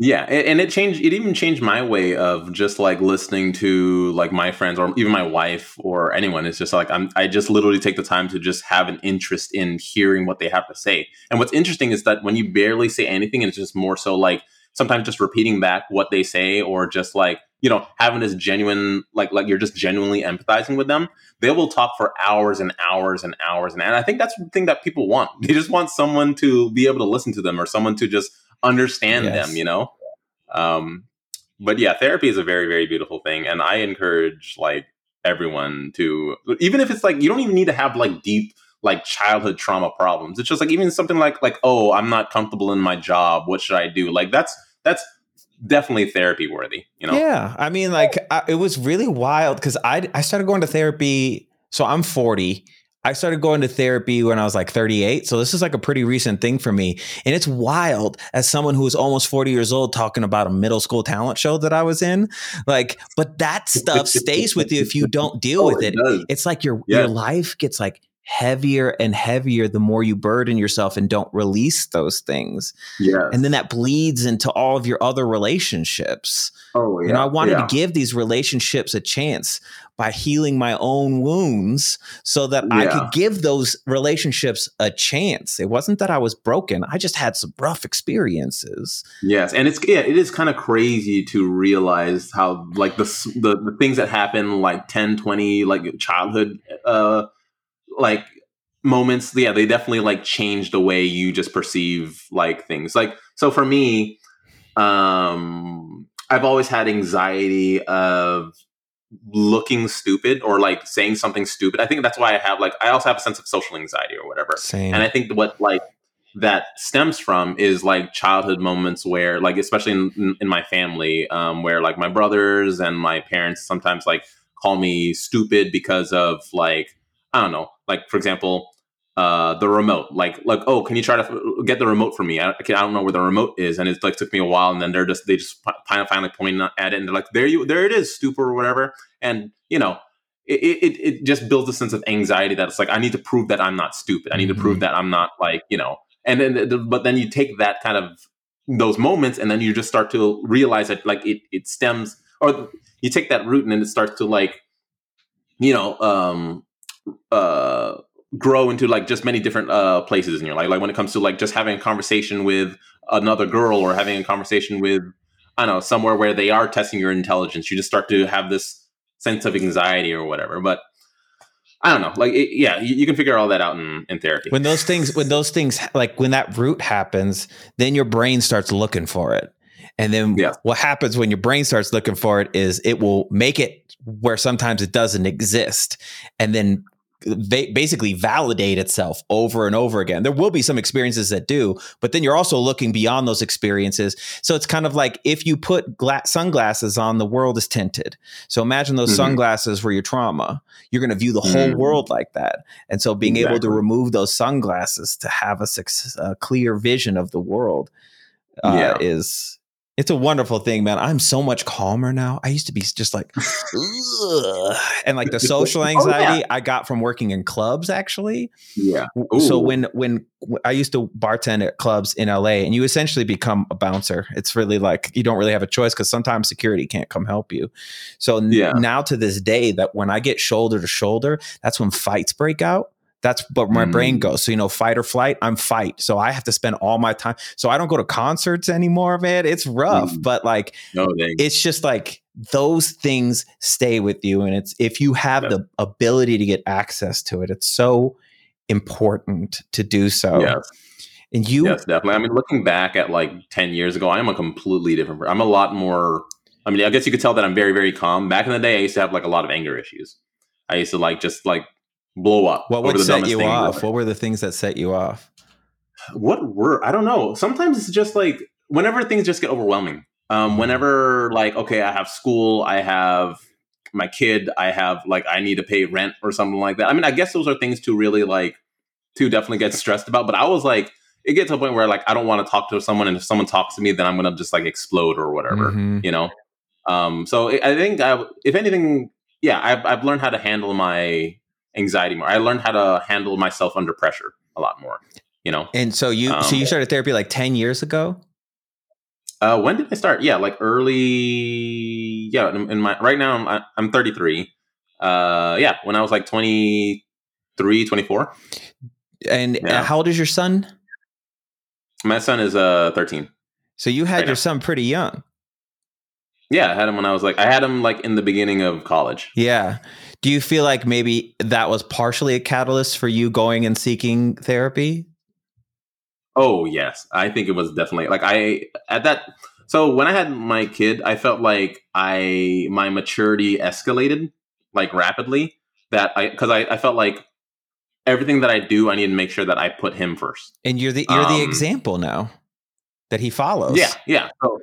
Yeah, and it changed. It even changed my way of just like listening to like my friends or even my wife or anyone. It's just like I'm. I just literally take the time to just have an interest in hearing what they have to say. And what's interesting is that when you barely say anything, and it's just more so like sometimes just repeating back what they say, or just like you know having this genuine like like you're just genuinely empathizing with them. They will talk for hours and hours and hours, and, and I think that's the thing that people want. They just want someone to be able to listen to them, or someone to just understand yes. them, you know? Um, but yeah, therapy is a very, very beautiful thing. And I encourage like everyone to, even if it's like, you don't even need to have like deep, like childhood trauma problems. It's just like, even something like, like, oh, I'm not comfortable in my job. What should I do? Like that's, that's definitely therapy worthy, you know? Yeah. I mean, like I, it was really wild because I, I started going to therapy. So I'm 40 I started going to therapy when I was like 38. So this is like a pretty recent thing for me. And it's wild as someone who was almost 40 years old talking about a middle school talent show that I was in. Like, but that stuff stays with you if you don't deal oh, with it. it. It's like your yeah. your life gets like heavier and heavier the more you burden yourself and don't release those things. Yeah. And then that bleeds into all of your other relationships. Oh, yeah. You know, I wanted yeah. to give these relationships a chance by healing my own wounds so that yeah. I could give those relationships a chance. It wasn't that I was broken. I just had some rough experiences. Yes. And it's, yeah, it is kind of crazy to realize how like the, the, the things that happen like 10, 20, like childhood, uh, like moments yeah they definitely like change the way you just perceive like things like so for me um i've always had anxiety of looking stupid or like saying something stupid i think that's why i have like i also have a sense of social anxiety or whatever Same. and i think what like that stems from is like childhood moments where like especially in, in my family um, where like my brothers and my parents sometimes like call me stupid because of like i don't know like for example uh, the remote like like oh can you try to f- get the remote for me I, I don't know where the remote is and it like took me a while and then they're just they just finally finally pointing at it and they're like there you there it is stupid or whatever and you know it, it, it just builds a sense of anxiety that it's like I need to prove that I'm not stupid. I need mm-hmm. to prove mm-hmm. that I'm not like you know. And then, but then you take that kind of those moments, and then you just start to realize that like it it stems, or you take that root, and then it starts to like, you know, um, uh, grow into like just many different uh places in your life. Like when it comes to like just having a conversation with another girl, or having a conversation with I don't know somewhere where they are testing your intelligence, you just start to have this sense of anxiety or whatever. But I don't know. Like, it, yeah, you, you, can figure all that out in, in therapy. When those things, when those things, like when that root happens, then your brain starts looking for it. And then yeah. what happens when your brain starts looking for it is it will make it where sometimes it doesn't exist. And then va- basically validate itself over and over again. There will be some experiences that do, but then you're also looking beyond those experiences. So it's kind of like if you put gla- sunglasses on, the world is tinted. So imagine those mm-hmm. sunglasses were your trauma. You're going to view the mm-hmm. whole world like that. And so being exactly. able to remove those sunglasses to have a, a clear vision of the world uh, yeah. is it's a wonderful thing, man. I'm so much calmer now. I used to be just like, and like the social oh, anxiety oh, yeah. I got from working in clubs, actually. Yeah. Ooh. So when when I used to bartend at clubs in LA, and you essentially become a bouncer. It's really like you don't really have a choice because sometimes security can't come help you. So yeah. n- now to this day, that when I get shoulder to shoulder, that's when fights break out that's but my mm. brain goes. So, you know, fight or flight, I'm fight. So I have to spend all my time. So I don't go to concerts anymore, man. It's rough, mm. but like no, it's just like those things stay with you. And it's if you have the ability to get access to it, it's so important to do so. Yes. And you Yes, definitely. I mean, looking back at like 10 years ago, I am a completely different I'm a lot more I mean, I guess you could tell that I'm very, very calm. Back in the day, I used to have like a lot of anger issues. I used to like just like blow up. What would set you off? What were the things that set you off? What were I don't know. Sometimes it's just like whenever things just get overwhelming. Um, mm-hmm. whenever like okay, I have school, I have my kid, I have like I need to pay rent or something like that. I mean, I guess those are things to really like to definitely get stressed about. But I was like, it gets to a point where like I don't want to talk to someone, and if someone talks to me, then I'm gonna just like explode or whatever, mm-hmm. you know. Um, so I think I, if anything, yeah, I've, I've learned how to handle my anxiety more. I learned how to handle myself under pressure a lot more. You know. And so you um, so you um, started therapy like ten years ago. Uh, when did I start? Yeah, like early. Yeah, in, in my right now I'm I'm 33. Uh, yeah, when I was like 23, 24. And uh, yeah. how old is your son? My son is uh 13. So you had right your now. son pretty young. Yeah, I had him when I was like I had him like in the beginning of college. Yeah. Do you feel like maybe that was partially a catalyst for you going and seeking therapy? Oh, yes. I think it was definitely like I at that so when I had my kid, I felt like I my maturity escalated like rapidly that I cuz I, I felt like everything that I do, I need to make sure that I put him first. And you're the you're um, the example now that he follows. Yeah, yeah. So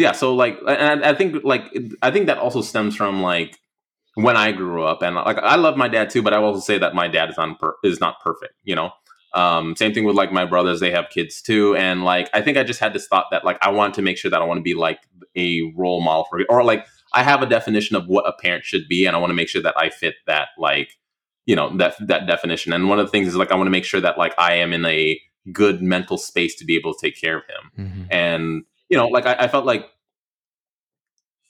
yeah, so like, and I, I think like I think that also stems from like when I grew up, and like I love my dad too, but I will also say that my dad is on per- is not perfect. You know, um, same thing with like my brothers; they have kids too, and like I think I just had this thought that like I want to make sure that I want to be like a role model for, or like I have a definition of what a parent should be, and I want to make sure that I fit that like you know that that definition. And one of the things is like I want to make sure that like I am in a good mental space to be able to take care of him, mm-hmm. and you know, like I, I felt like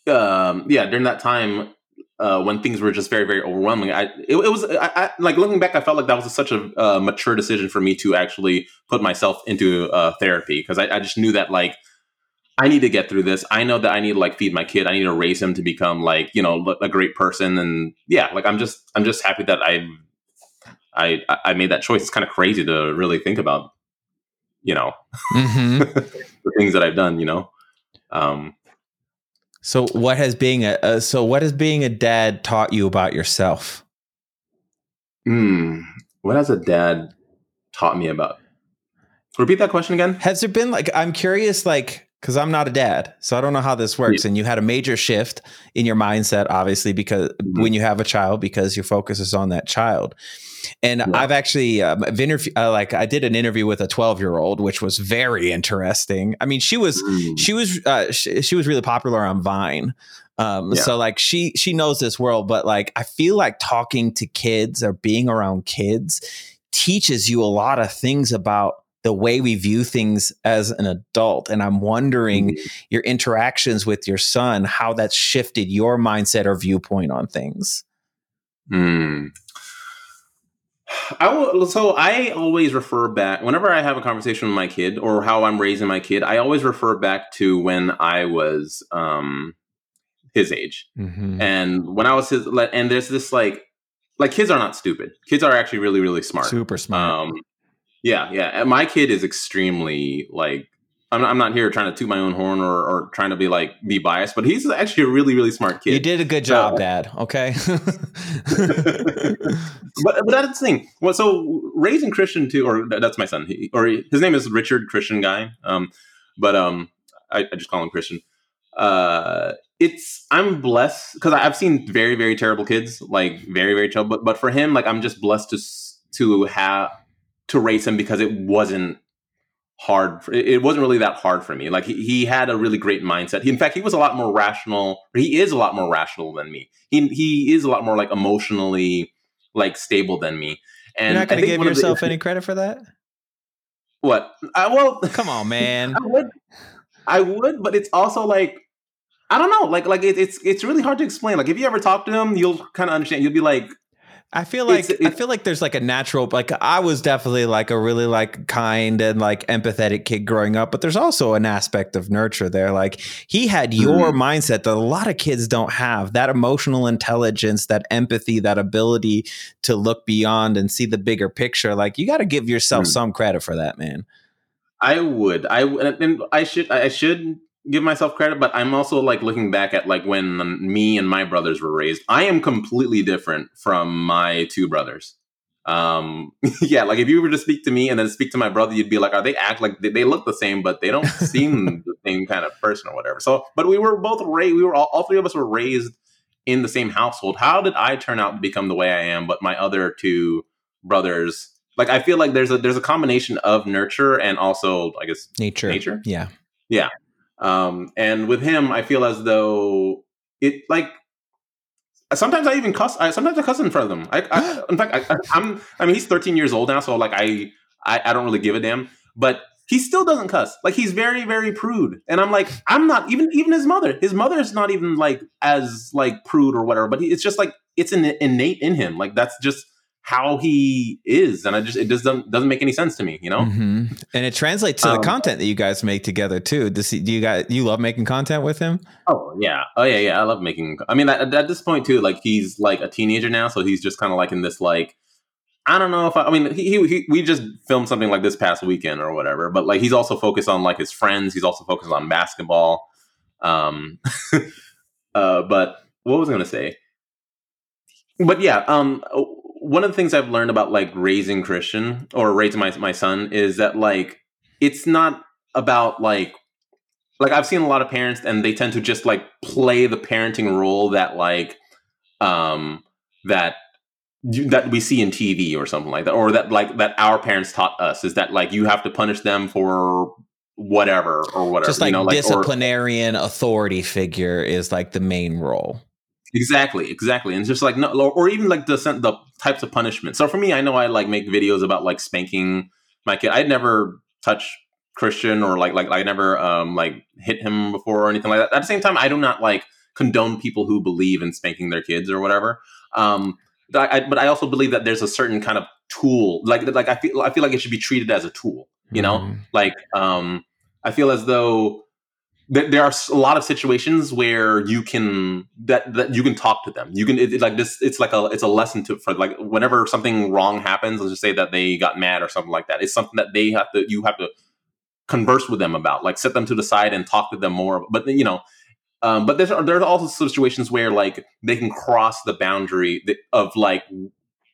um yeah during that time uh, when things were just very, very overwhelming. I it, it was I, I, like looking back, I felt like that was such a uh, mature decision for me to actually put myself into uh, therapy because I, I, just knew that like I need to get through this. I know that I need to like feed my kid. I need to raise him to become like you know a great person. And yeah, like I'm just I'm just happy that I I I made that choice. It's kind of crazy to really think about, you know, mm-hmm. the things that I've done. You know. Um, so what has being a uh, so what has being a dad taught you about yourself? Hmm. What has a dad taught me about? Repeat that question again. Has there been like I'm curious, like because I'm not a dad, so I don't know how this works. Yeah. And you had a major shift in your mindset, obviously, because mm-hmm. when you have a child, because your focus is on that child. And yeah. I've actually um, I've interview, uh, like I did an interview with a 12 year old, which was very interesting. I mean, she was mm. she was uh, she, she, was really popular on Vine. Um, yeah. So like she she knows this world, but like I feel like talking to kids or being around kids teaches you a lot of things about the way we view things as an adult. And I'm wondering mm-hmm. your interactions with your son, how that's shifted your mindset or viewpoint on things. Hmm. I will, so I always refer back whenever I have a conversation with my kid or how I'm raising my kid. I always refer back to when I was um, his age, mm-hmm. and when I was his. And there's this like, like kids are not stupid. Kids are actually really, really smart. Super smart. Um, yeah, yeah. And my kid is extremely like I'm not, I'm not here trying to toot my own horn or, or trying to be like be biased, but he's actually a really really smart kid. You did a good job, uh, Dad. Okay. but but that's the thing. Well, so raising Christian too, or that's my son, he, or his name is Richard Christian guy. Um, but um, I, I just call him Christian. Uh, it's I'm blessed because I've seen very very terrible kids, like very very terrible. But but for him, like I'm just blessed to to have to raise him because it wasn't hard. For, it wasn't really that hard for me. Like he, he had a really great mindset. He, in fact, he was a lot more rational. he is a lot more rational than me. He he is a lot more like emotionally like stable than me. And you're not going to give yourself the, any credit for that. What? I, well, come on, man. I would, I would, but it's also like I don't know. Like like it, it's it's really hard to explain. Like if you ever talk to him, you'll kind of understand. You'll be like, I feel like it's, it's, I feel like there's like a natural like I was definitely like a really like kind and like empathetic kid growing up, but there's also an aspect of nurture there. Like he had your mm-hmm. mindset that a lot of kids don't have that emotional intelligence, that empathy, that ability to look beyond and see the bigger picture. Like you got to give yourself mm-hmm. some credit for that, man. I would. I and I should. I should give myself credit, but I'm also like looking back at like when me and my brothers were raised. I am completely different from my two brothers. Um, yeah, like if you were to speak to me and then speak to my brother, you'd be like, "Are they act like they, they look the same, but they don't seem the same kind of person or whatever?" So, but we were both raised. We were all, all three of us were raised in the same household. How did I turn out to become the way I am? But my other two brothers, like I feel like there's a there's a combination of nurture and also I guess nature. Nature, yeah, yeah. Um, and with him, I feel as though it like sometimes I even cuss. I sometimes I cuss in front of them. I, I in fact, I, am I mean, he's 13 years old now, so like I, I, I don't really give a damn. But he still doesn't cuss. Like he's very, very prude. And I'm like, I'm not even even his mother. His mother is not even like as like prude or whatever. But he, it's just like it's an innate in him. Like that's just how he is and i just it just doesn't doesn't make any sense to me you know mm-hmm. and it translates to um, the content that you guys make together too Does he, do you guys you love making content with him oh yeah oh yeah yeah i love making i mean at, at this point too like he's like a teenager now so he's just kind of like in this like I don't know if I, I mean he, he, he, we just filmed something like this past weekend or whatever, but like he's also focused on like his friends. He's also focused on basketball. Um, uh, but what was I going to say? But yeah, um, one of the things I've learned about like raising Christian or raising my my son is that like it's not about like like I've seen a lot of parents and they tend to just like play the parenting role that like um that that we see in TV or something like that or that like that our parents taught us is that like you have to punish them for whatever or whatever just like, you know, like disciplinarian or, authority figure is like the main role Exactly, exactly, and just like no, or even like the the types of punishment. So for me, I know I like make videos about like spanking my kid. I'd never touch Christian or like like I never um like hit him before or anything like that. At the same time, I do not like condone people who believe in spanking their kids or whatever. Um, but I, but I also believe that there's a certain kind of tool, like like I feel I feel like it should be treated as a tool. You know, mm. like um, I feel as though there are a lot of situations where you can that, that you can talk to them. You can it, it, like this it's like a it's a lesson to for like whenever something wrong happens let's just say that they got mad or something like that it's something that they have to you have to converse with them about like set them to the side and talk to them more but you know um, but there's there's also situations where like they can cross the boundary of like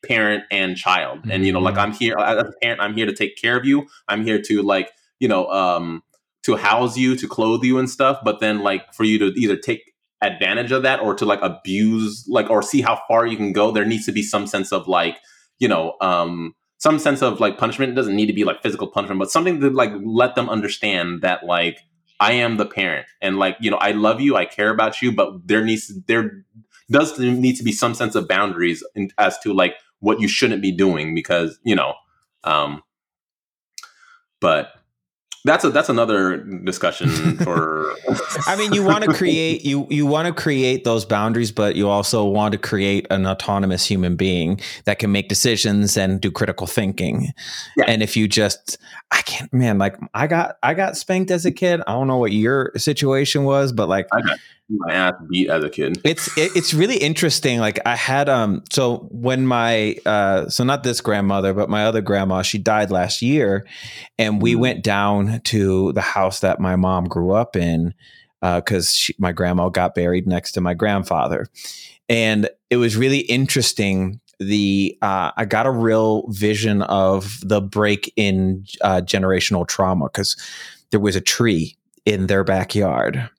parent and child and you know like i'm here as a parent i'm here to take care of you i'm here to like you know um to house you to clothe you and stuff but then like for you to either take advantage of that or to like abuse like or see how far you can go there needs to be some sense of like you know um some sense of like punishment. It doesn't need to be like physical punishment but something to like let them understand that like i am the parent and like you know i love you i care about you but there needs there does need to be some sense of boundaries in, as to like what you shouldn't be doing because you know um but that's a that's another discussion for i mean you want to create you you want to create those boundaries but you also want to create an autonomous human being that can make decisions and do critical thinking yeah. and if you just i can't man like i got i got spanked as a kid i don't know what your situation was but like my ass beat as a kid. It's it, it's really interesting. Like I had um so when my uh so not this grandmother but my other grandma she died last year, and we mm. went down to the house that my mom grew up in because uh, my grandma got buried next to my grandfather, and it was really interesting the uh, I got a real vision of the break in uh, generational trauma because there was a tree in their backyard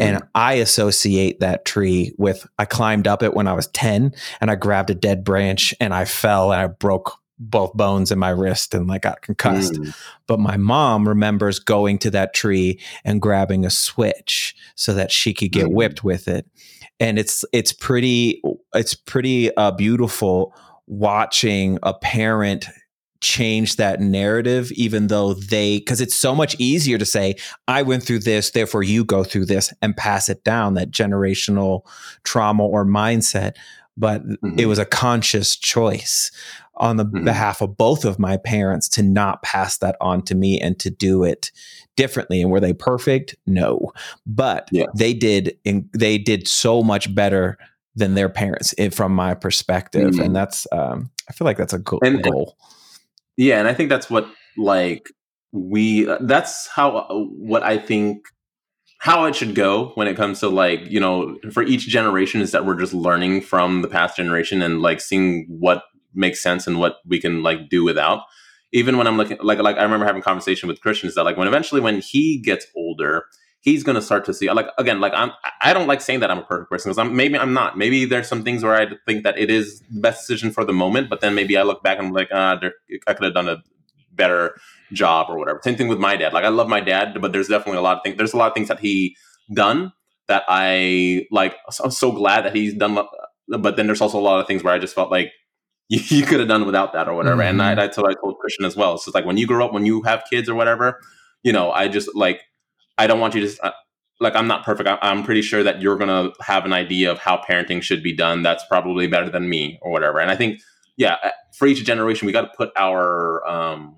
and mm-hmm. I associate that tree with I climbed up it when I was 10 and I grabbed a dead branch and I fell and I broke both bones in my wrist and like got concussed. Mm. But my mom remembers going to that tree and grabbing a switch so that she could get mm. whipped with it. And it's it's pretty it's pretty uh, beautiful watching a parent change that narrative, even though they, because it's so much easier to say, I went through this, therefore you go through this and pass it down, that generational trauma or mindset. But mm-hmm. it was a conscious choice on the mm-hmm. behalf of both of my parents to not pass that on to me and to do it differently and were they perfect no but yeah. they did they did so much better than their parents eh, from my perspective mm-hmm. and that's um, i feel like that's a go- and, goal yeah, and I think that's what like we that's how uh, what I think how it should go when it comes to like you know for each generation is that we're just learning from the past generation and like seeing what makes sense and what we can like do without. Even when i'm looking like like i remember having conversation with christians that like when eventually when he gets older he's going to start to see like again like i'm i don't like saying that i'm a perfect person because i'm maybe i'm not. Maybe there's some things where i think that it is the best decision for the moment but then maybe i look back and i'm like ah i could have done a better job or whatever. Same thing with my dad. Like i love my dad but there's definitely a lot of things there's a lot of things that he done that i like i'm so glad that he's done but then there's also a lot of things where i just felt like you, you could have done without that or whatever mm-hmm. and I, that's what i told christian as well. So it's like when you grow up when you have kids or whatever you know i just like I don't want you to uh, like I'm not perfect. I'm pretty sure that you're gonna have an idea of how parenting should be done. That's probably better than me or whatever. And I think yeah, uh, for each generation, we got to put our um,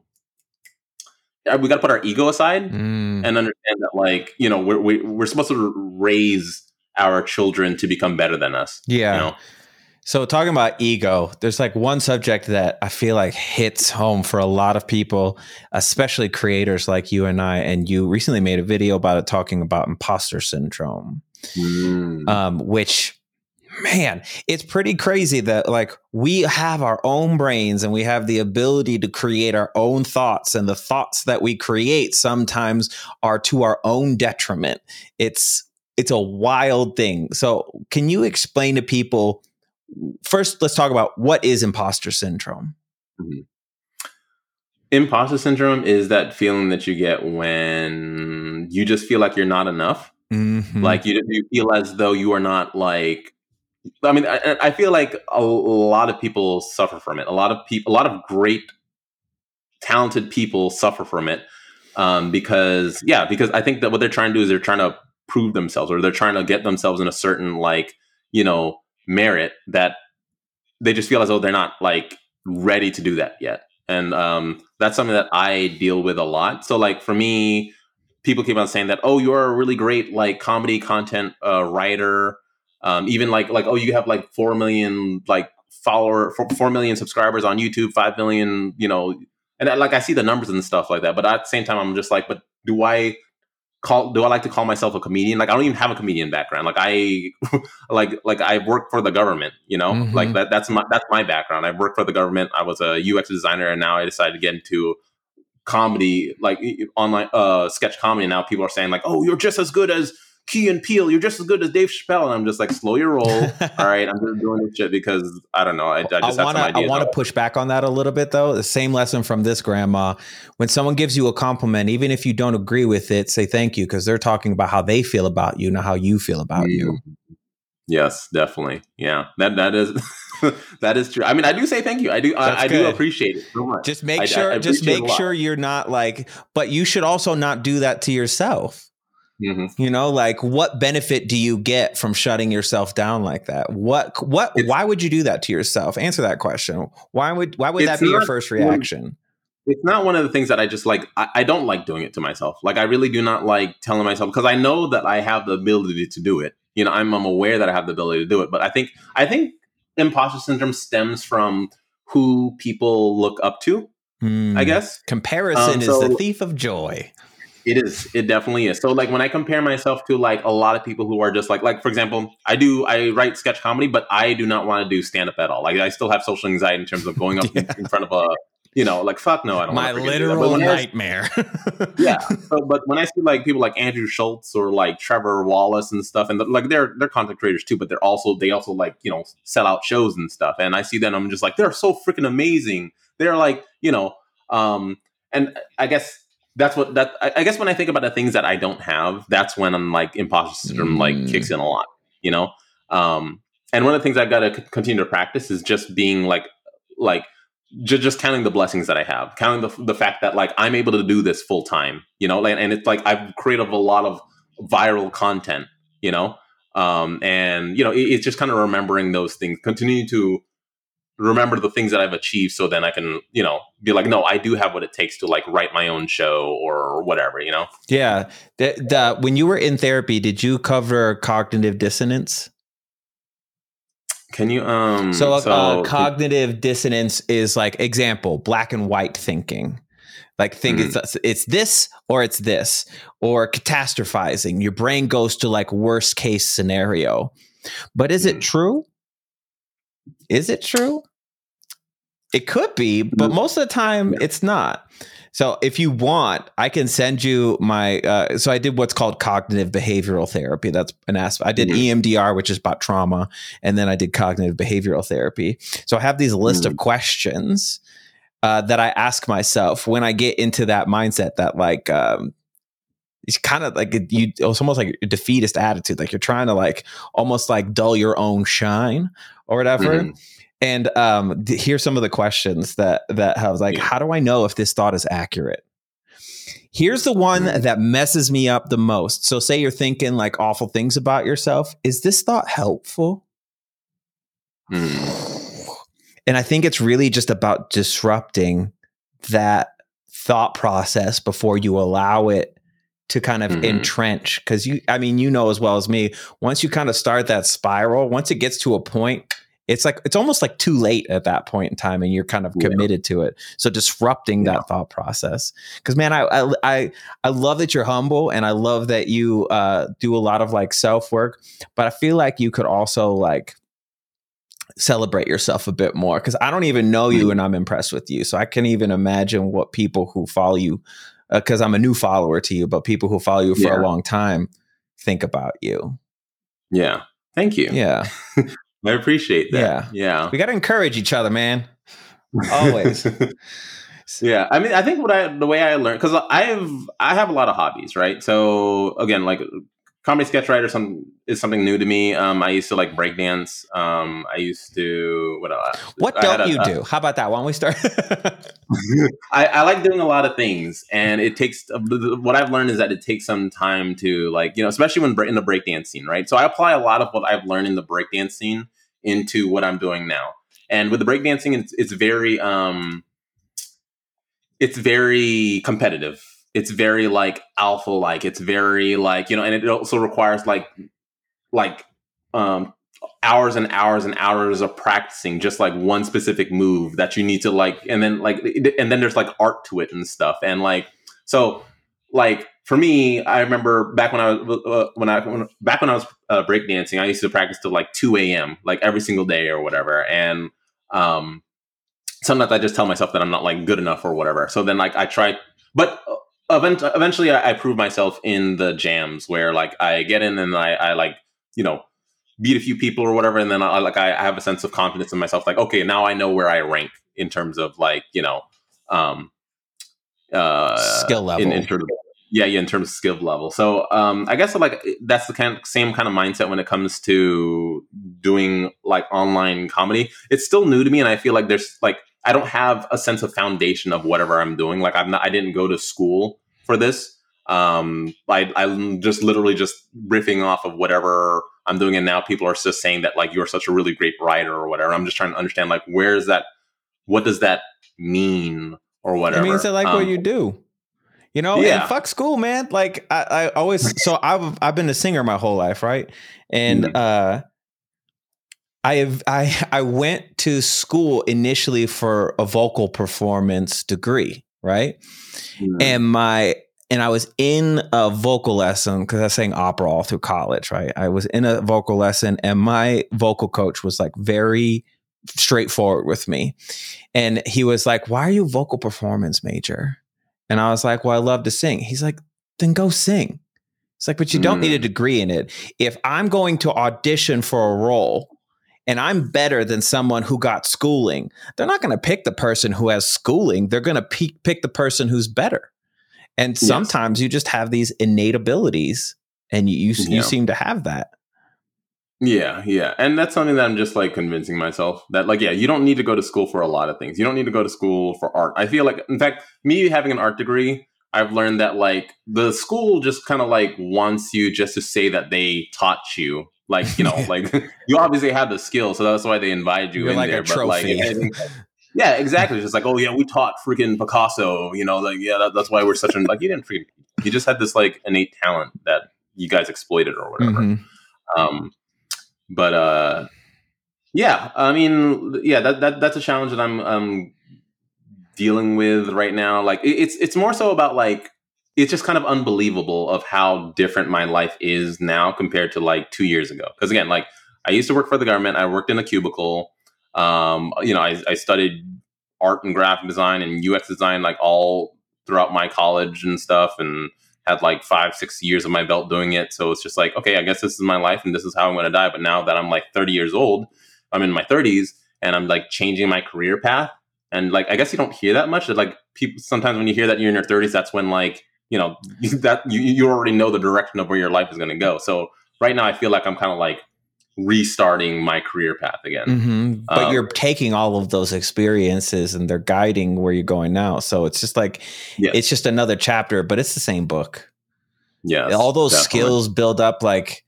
we got to put our ego aside mm. and understand that like you know we're we, are we are supposed to raise our children to become better than us. Yeah. You know? So talking about ego, there's like one subject that I feel like hits home for a lot of people, especially creators like you and I. And you recently made a video about it, talking about imposter syndrome, mm. um, which man, it's pretty crazy that like we have our own brains and we have the ability to create our own thoughts, and the thoughts that we create sometimes are to our own detriment. It's it's a wild thing. So, can you explain to people? First, let's talk about what is imposter syndrome. Mm-hmm. Imposter syndrome is that feeling that you get when you just feel like you're not enough. Mm-hmm. Like you, you feel as though you are not like. I mean, I, I feel like a, lot of people suffer from it. A lot of people, a lot of great, talented people suffer from it um, because, yeah, because I think that what they're trying to do is they're trying to prove themselves or they're trying to get themselves in a certain like you know merit that they just feel as though they're not like ready to do that yet. And um, that's something that I deal with a lot. So like for me, people keep on saying that, oh, you're a really great like comedy content uh, writer. Um, even like like oh, you have like four million like follower four, four million subscribers on YouTube, five million, you know, and like I see the numbers and stuff like that. But at the same time, I'm just like, but do I call do I like to call myself a comedian? Like I don't even have a comedian background. Like I like like I work for the government, you know? Mm-hmm. Like that that's my that's my background. I worked for the government. I was a UX designer and now I decided to get into comedy like online uh sketch comedy now people are saying like, "Oh, you're just as good as Key and Peele, you're just as good as Dave Chappelle. And I'm just like, slow your roll. All right, I'm just doing this shit because I don't know. I, I just I wanna, have some ideas. I want to push back on that a little bit though. The same lesson from this grandma. When someone gives you a compliment, even if you don't agree with it, say thank you because they're talking about how they feel about you, not how you feel about mm. you. Yes, definitely. Yeah, that that is that is true. I mean, I do say thank you. I do. I, I, do appreciate it so much. Just make I, sure. just make sure you're not like. But you should also not do that to yourself. Mm-hmm. You know, like what benefit do you get from shutting yourself down like that? What what it's, why would you do that to yourself? Answer that question. Why would why would that be not, your first reaction? It's not one of the things that I just like I, I don't like doing it to myself. Like I really do not like telling myself because I know that I have the ability to do it. You know, I'm I'm aware that I have the ability to do it. But I think I think imposter syndrome stems from who people look up to. Mm, I hmm. guess comparison um, so, is the thief of joy. It is. It definitely is. So like when I compare myself to like a lot of people who are just like like for example, I do I write sketch comedy, but I do not want to do stand up at all. Like I still have social anxiety in terms of going up yeah. in, in, front of a you know like fuck no I don't my literal nightmare. yeah. So, but when I see like people like Andrew Schulz or like Trevor Wallace and stuff, and the, like they're they're content creators too, but they're also they also like you know sell out shows and stuff, and I see them, I'm just like they're so freaking amazing. They're like you know um and I guess that's what that I, I, guess when I think about the things that I don't have, that's when I'm like imposter syndrome mm. like kicks in a lot, you know. Um, and one of the things I've got to c- continue to practice is just being like like j- just counting the blessings that I have, counting the the fact that like I'm able to do this full time, you know, like, and it's like I've created a lot of viral content, you know, um, and you know it, it's just kind of remembering those things, continue to remember the things that I've achieved so then I can, you know, be like, no, I do have what it takes to like write my own show or whatever, you know? Yeah. The, the, when you were in therapy, did you cover cognitive dissonance? Can you um so, uh, so uh, cognitive dissonance is like example black and white thinking. Like think mm-hmm. it's it's this or it's this or catastrophizing. Your brain goes to like worst case scenario. But is mm-hmm. it true? Is it true? It could be, but most of the time it's not. So if you want, I can send you my. Uh, so I did what's called cognitive behavioral therapy. That's an aspect. I did mm-hmm. EMDR, which is about trauma, and then I did cognitive behavioral therapy. So I have these list mm-hmm. of questions uh, that I ask myself when I get into that mindset that like. Um, it's kind of like you it's almost like a defeatist attitude like you're trying to like almost like dull your own shine or whatever. Mm-hmm. And um, here's some of the questions that that have like, yeah. how do I know if this thought is accurate? Here's the one mm-hmm. that messes me up the most. So, say you're thinking like awful things about yourself. Is this thought helpful? Mm. And I think it's really just about disrupting that thought process before you allow it to kind of mm-hmm. entrench because you i mean you know as well as me once you kind of start that spiral once it gets to a point it's like it's almost like too late at that point in time and you're kind of committed yeah. to it so disrupting yeah. that thought process because man I, I, I i love that you're humble and i love that you uh do a lot of like self work but i feel like you could also like celebrate yourself a bit more because i don't even know you mm-hmm. and i'm impressed with you so i can even imagine what people who follow you because uh, I'm a new follower to you, but people who follow you for yeah. a long time think about you. Yeah. Thank you. Yeah. I appreciate that. Yeah. Yeah. We got to encourage each other, man. Always. yeah. I mean, I think what I, the way I learned, cause I have, I have a lot of hobbies, right? So again, like comedy sketch writer some is something new to me. Um, I used to like breakdance. Um, I used to what else? What don't a, you do? How about that? Why don't we start? I, I, like doing a lot of things, and it takes what I've learned is that it takes some time to like you know, especially when in the breakdance scene, right? So I apply a lot of what I've learned in the breakdance scene into what I'm doing now. And with the breakdancing, it's, it's very um, it's very competitive it's very like alpha like it's very like you know and it also requires like like um hours and hours and hours of practicing just like one specific move that you need to like and then like and then there's like art to it and stuff and like so like for me, I remember back when I was uh, when I when, back when I was uh, breakdancing, I used to practice till like two a.m. like every single day or whatever, and um, sometimes I just tell myself that I'm not like good enough or whatever. So then like I try, but uh, eventually I, I prove myself in the jams where like I get in and I, I like you know beat a few people or whatever, and then I like I have a sense of confidence in myself. Like okay, now I know where I rank in terms of like you know um uh skill level in, in terms of, yeah yeah in terms of skill level so um i guess like that's the kind of, same kind of mindset when it comes to doing like online comedy it's still new to me and i feel like there's like i don't have a sense of foundation of whatever i'm doing like i'm not i didn't go to school for this um i i'm just literally just riffing off of whatever i'm doing and now people are just saying that like you're such a really great writer or whatever i'm just trying to understand like where is that what does that mean or whatever it means that like um, what you do you know, yeah. and fuck school, man. Like I, I always so I've I've been a singer my whole life, right? And mm-hmm. uh I have I I went to school initially for a vocal performance degree, right? Mm-hmm. And my and I was in a vocal lesson because I sang opera all through college, right? I was in a vocal lesson and my vocal coach was like very straightforward with me. And he was like, Why are you vocal performance major? And I was like, well, I love to sing. He's like, then go sing. It's like, but you don't mm. need a mm. degree in it. If I'm going to audition for a role and I'm better than someone who got schooling, they're not going to pick the person who has schooling. They're going to pick, pick the person who's better. And sometimes yes. you just have these innate abilities and you, you, yeah. you seem to have that. Yeah, yeah. And that's something that I'm just like convincing myself that like yeah, you don't need to go to school for a lot of things. You don't need to go to school for art. I feel like in fact, me having an art degree, I've learned that like the school just kind of like wants you just to say that they taught you. Like, you know, like you obviously have the skill, so that's why they invite you You're in like there. But like Yeah, exactly. It's just like, oh yeah, we taught freaking Picasso, you know, like yeah, that, that's why we're such an like you didn't freaking you just had this like innate talent that you guys exploited or whatever. Mm-hmm. Um but uh, yeah, I mean, yeah, that, that that's a challenge that I'm um dealing with right now. Like, it, it's it's more so about like it's just kind of unbelievable of how different my life is now compared to like two years ago. Because again, like I used to work for the government. I worked in a cubicle. Um, you know, I, I studied art and graphic design and UX design like all throughout my college and stuff, and had like five, six years of my belt doing it. So it's just like, okay, I guess this is my life and this is how I'm going to die. But now that I'm like 30 years old, I'm in my 30s and I'm like changing my career path. And like, I guess you don't hear that much. That like people sometimes when you hear that you're in your 30s, that's when like you know that you, you already know the direction of where your life is going to go. So right now, I feel like I'm kind of like restarting my career path again. Mm-hmm. But um, you're taking all of those experiences and they're guiding where you're going now. So it's just like yes. it's just another chapter, but it's the same book. Yeah. All those definitely. skills build up like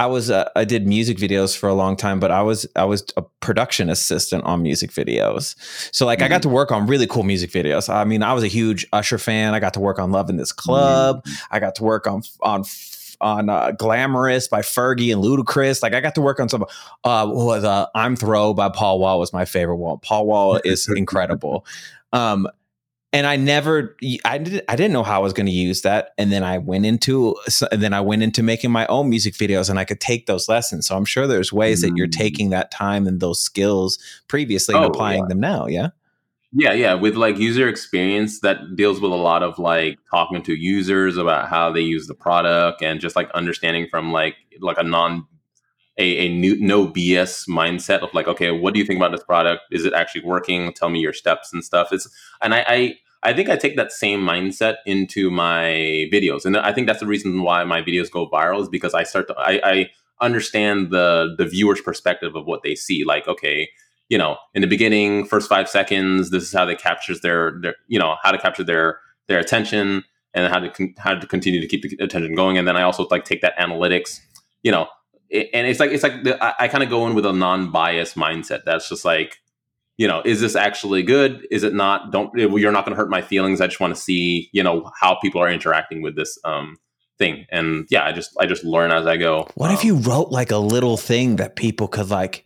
I was uh, I did music videos for a long time, but I was I was a production assistant on music videos. So like mm-hmm. I got mm-hmm. to work on really cool music videos. I mean, I was a huge Usher fan. I got to work on Love in This Club. Mm-hmm. I got to work on on on uh, Glamorous by Fergie and Ludacris. Like I got to work on some. Uh, was uh, I'm Throwed by Paul Wall was my favorite one. Paul Wall is incredible. Um, and I never, I didn't, I didn't know how I was going to use that. And then I went into, and then I went into making my own music videos, and I could take those lessons. So I'm sure there's ways mm. that you're mm. taking that time and those skills previously oh, and applying yeah. them now. Yeah. Yeah, yeah, with like user experience that deals with a lot of like talking to users about how they use the product and just like understanding from like like a non a, a new, no BS mindset of like, okay, what do you think about this product? Is it actually working? Tell me your steps and stuff. It's and I, I I think I take that same mindset into my videos, and I think that's the reason why my videos go viral is because I start to I, I understand the the viewer's perspective of what they see. Like, okay, you know, in the beginning, first five seconds, this is how they captures their, their you know, how to capture their their attention and how to con- how to continue to keep the attention going. And then I also like take that analytics, you know, it, and it's like it's like the, I, I kind of go in with a non-biased mindset. That's just like, you know, is this actually good? Is it not? Don't you're not going to hurt my feelings. I just want to see, you know, how people are interacting with this um thing. And yeah, I just I just learn as I go. What um, if you wrote like a little thing that people could like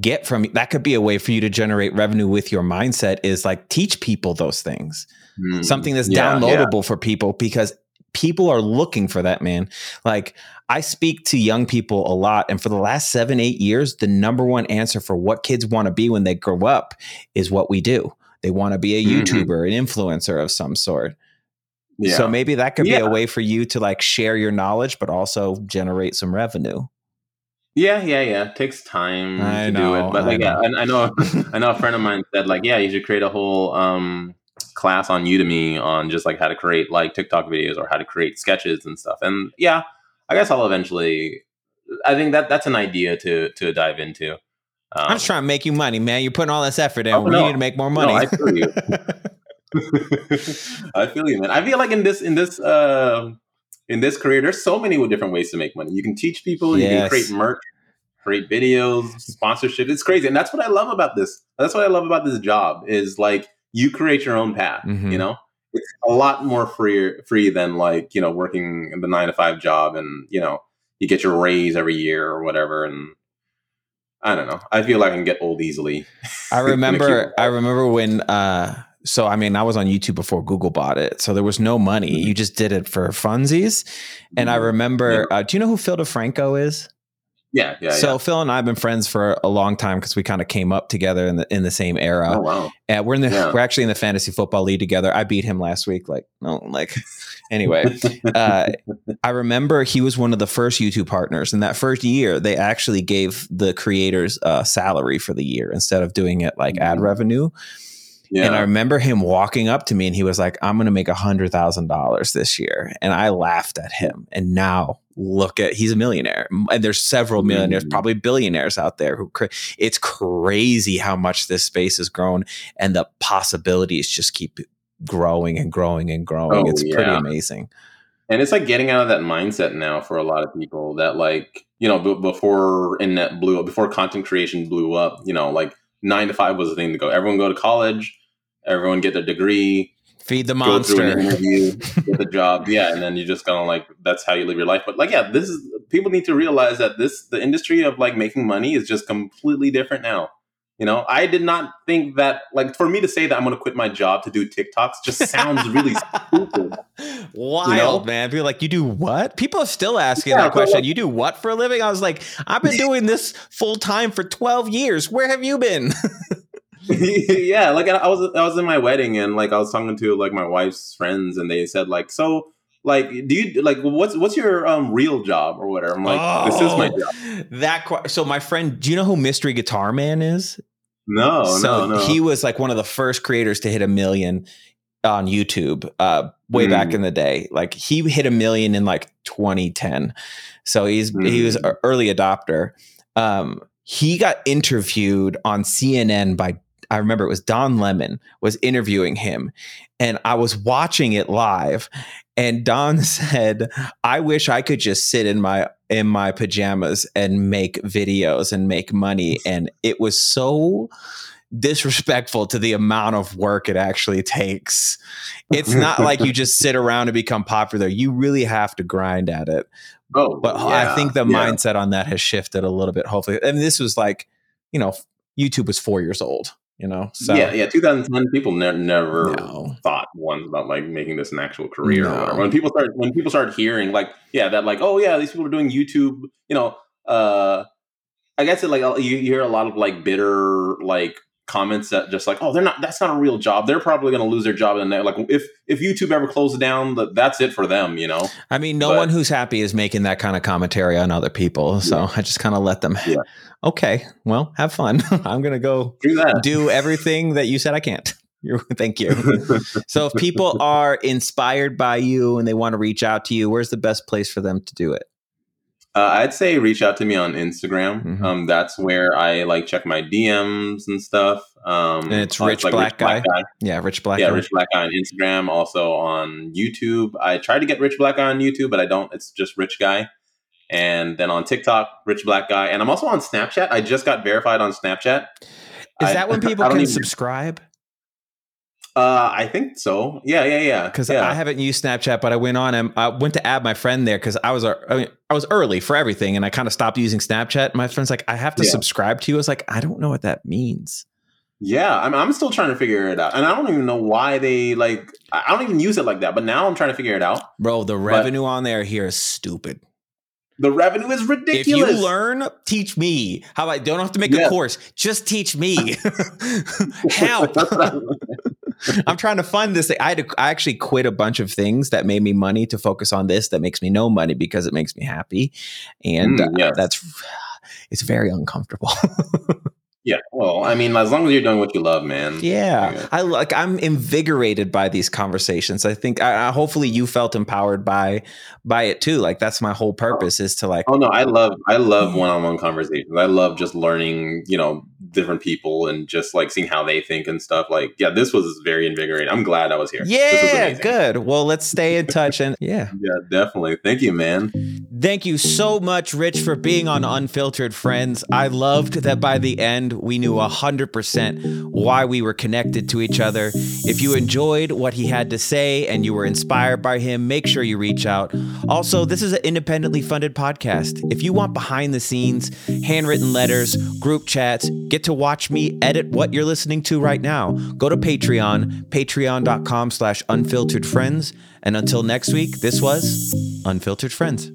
get from that could be a way for you to generate revenue with your mindset is like teach people those things mm, something that's yeah, downloadable yeah. for people because people are looking for that, man. Like I speak to young people a lot, and for the last seven, eight years, the number one answer for what kids want to be when they grow up is what we do. They want to be a mm-hmm. YouTuber, an influencer of some sort. Yeah. So maybe that could yeah. be a way for you to like share your knowledge, but also generate some revenue. Yeah, yeah, yeah. It takes time I to know, do it, but like, I yeah, I, I know, I know a friend of mine said like, yeah, you should create a whole um, class on Udemy on just like how to create like TikTok videos or how to create sketches and stuff. And yeah, I guess I'll eventually. I think that that's an idea to to dive into. Um, I'm just trying to make you money, man. You're putting all this effort in. Oh, we no. need to make more money. No, I feel you. I feel you, man. I feel like in this in this uh, in this career, there's so many different ways to make money. You can teach people. Yes. You can create merch, create videos, sponsorship. It's crazy, and that's what I love about this. That's what I love about this job. Is like you create your own path. Mm-hmm. You know, it's a lot more free free than like you know working the nine to five job, and you know you get your raise every year or whatever, and I don't know. I feel like I can get old easily. I remember. I remember when. uh so I mean, I was on YouTube before Google bought it, so there was no money. Mm-hmm. You just did it for funsies. And I mm-hmm. remember, yeah. uh, do you know who Phil DeFranco is? Yeah, yeah. So yeah. Phil and I have been friends for a long time because we kind of came up together in the in the same era. Oh wow! And we're in the yeah. we're actually in the fantasy football league together. I beat him last week. Like no, like anyway. uh, I remember he was one of the first YouTube partners. In that first year, they actually gave the creators a salary for the year instead of doing it like ad mm-hmm. revenue. Yeah. And I remember him walking up to me and he was like, I'm going to make a hundred thousand dollars this year. And I laughed at him. And now look at, he's a millionaire. And there's several millionaires, mm. probably billionaires out there who, it's crazy how much this space has grown and the possibilities just keep growing and growing and growing. Oh, it's yeah. pretty amazing. And it's like getting out of that mindset now for a lot of people that like, you know, b- before internet blew up, before content creation blew up, you know, like nine to five was the thing to go. Everyone go to college, everyone get their degree, feed the monster, interview, get the job, yeah, and then you just kind of like that's how you live your life. But like, yeah, this is people need to realize that this the industry of like making money is just completely different now. You know, I did not think that like for me to say that I'm going to quit my job to do TikToks just sounds really stupid. Wild, you know? man. People like, you do what? People are still asking yeah, that question. Like, you do what for a living? I was like, I've been doing this full time for 12 years. Where have you been? yeah, like I was I was in my wedding and like I was talking to like my wife's friends and they said like so like do you like what's what's your um real job or whatever i'm like oh, this is my job that so my friend do you know who mystery guitar man is no so no, no. he was like one of the first creators to hit a million on youtube uh way mm. back in the day like he hit a million in like 2010 so he's mm. he was an early adopter um he got interviewed on cnn by I remember it was Don Lemon was interviewing him and I was watching it live and Don said, "I wish I could just sit in my in my pajamas and make videos and make money." And it was so disrespectful to the amount of work it actually takes. It's not like you just sit around and become popular. You really have to grind at it. Oh, but yeah, I think the yeah. mindset on that has shifted a little bit. Hopefully, and this was like, you know, YouTube was four years old you know so yeah yeah 2010 people ne- never no. thought once about like making this an actual career no. when people start when people start hearing like yeah that like oh yeah these people are doing youtube you know uh i guess it like you, you hear a lot of like bitter like comments that just like oh they're not that's not a real job they're probably going to lose their job in and like if if youtube ever closes down that that's it for them you know i mean no but, one who's happy is making that kind of commentary on other people so yeah. i just kind of let them yeah okay, well, have fun. I'm going to go do, do everything that you said I can't. Thank you. so, if people are inspired by you and they want to reach out to you, where's the best place for them to do it? Uh, I'd say reach out to me on Instagram. Mm-hmm. Um, that's where I like check my DMs and stuff. Um, and it's Rich, like Black, Rich Black, Guy. Yeah, Rich Black. Yeah, Guy. Rich Black Guy on Instagram. Also on YouTube. I try to get Rich Black Guy on YouTube, but I don't. It's just Rich Guy and then on TikTok, Rich Black Guy, and I'm also on Snapchat. I just got verified on Snapchat. Is I, that when people can even, subscribe? Uh, I think so. Yeah, yeah, yeah. Because yeah. I haven't used Snapchat, but I went on and I went to add my friend there because I was I mean I was early for everything, and I kind of stopped using Snapchat. My friend's like, I have to yeah. subscribe to you. I was like, I don't know what that means. Yeah, I'm, I'm still trying to figure it out, and I don't even know why they like. I don't even use it like that, but now I'm trying to figure it out. Bro, the revenue but on there here is stupid. The revenue is ridiculous. If you learn, teach me. How about don't have to make yeah. a course? Just teach me. Help. I'm trying to fund this. I had to, I actually quit a bunch of things that made me money to focus on this that makes me no money because it makes me happy, and mm, yes. uh, that's it's very uncomfortable. Yeah, well, I mean, as long as you're doing what you love, man. Yeah, I like. I'm invigorated by these conversations. I think. I, hopefully, you felt empowered by by it too. Like that's my whole purpose is to like. Oh no, I love I love one on one conversations. I love just learning. You know, different people and just like seeing how they think and stuff. Like, yeah, this was very invigorating. I'm glad I was here. Yeah, was good. Well, let's stay in touch and yeah. yeah, definitely. Thank you, man. Thank you so much, Rich, for being on Unfiltered Friends. I loved that by the end we knew 100% why we were connected to each other. If you enjoyed what he had to say and you were inspired by him, make sure you reach out. Also, this is an independently funded podcast. If you want behind the scenes, handwritten letters, group chats, get to watch me edit what you're listening to right now, go to Patreon, patreon.com slash unfiltered friends. And until next week, this was Unfiltered Friends.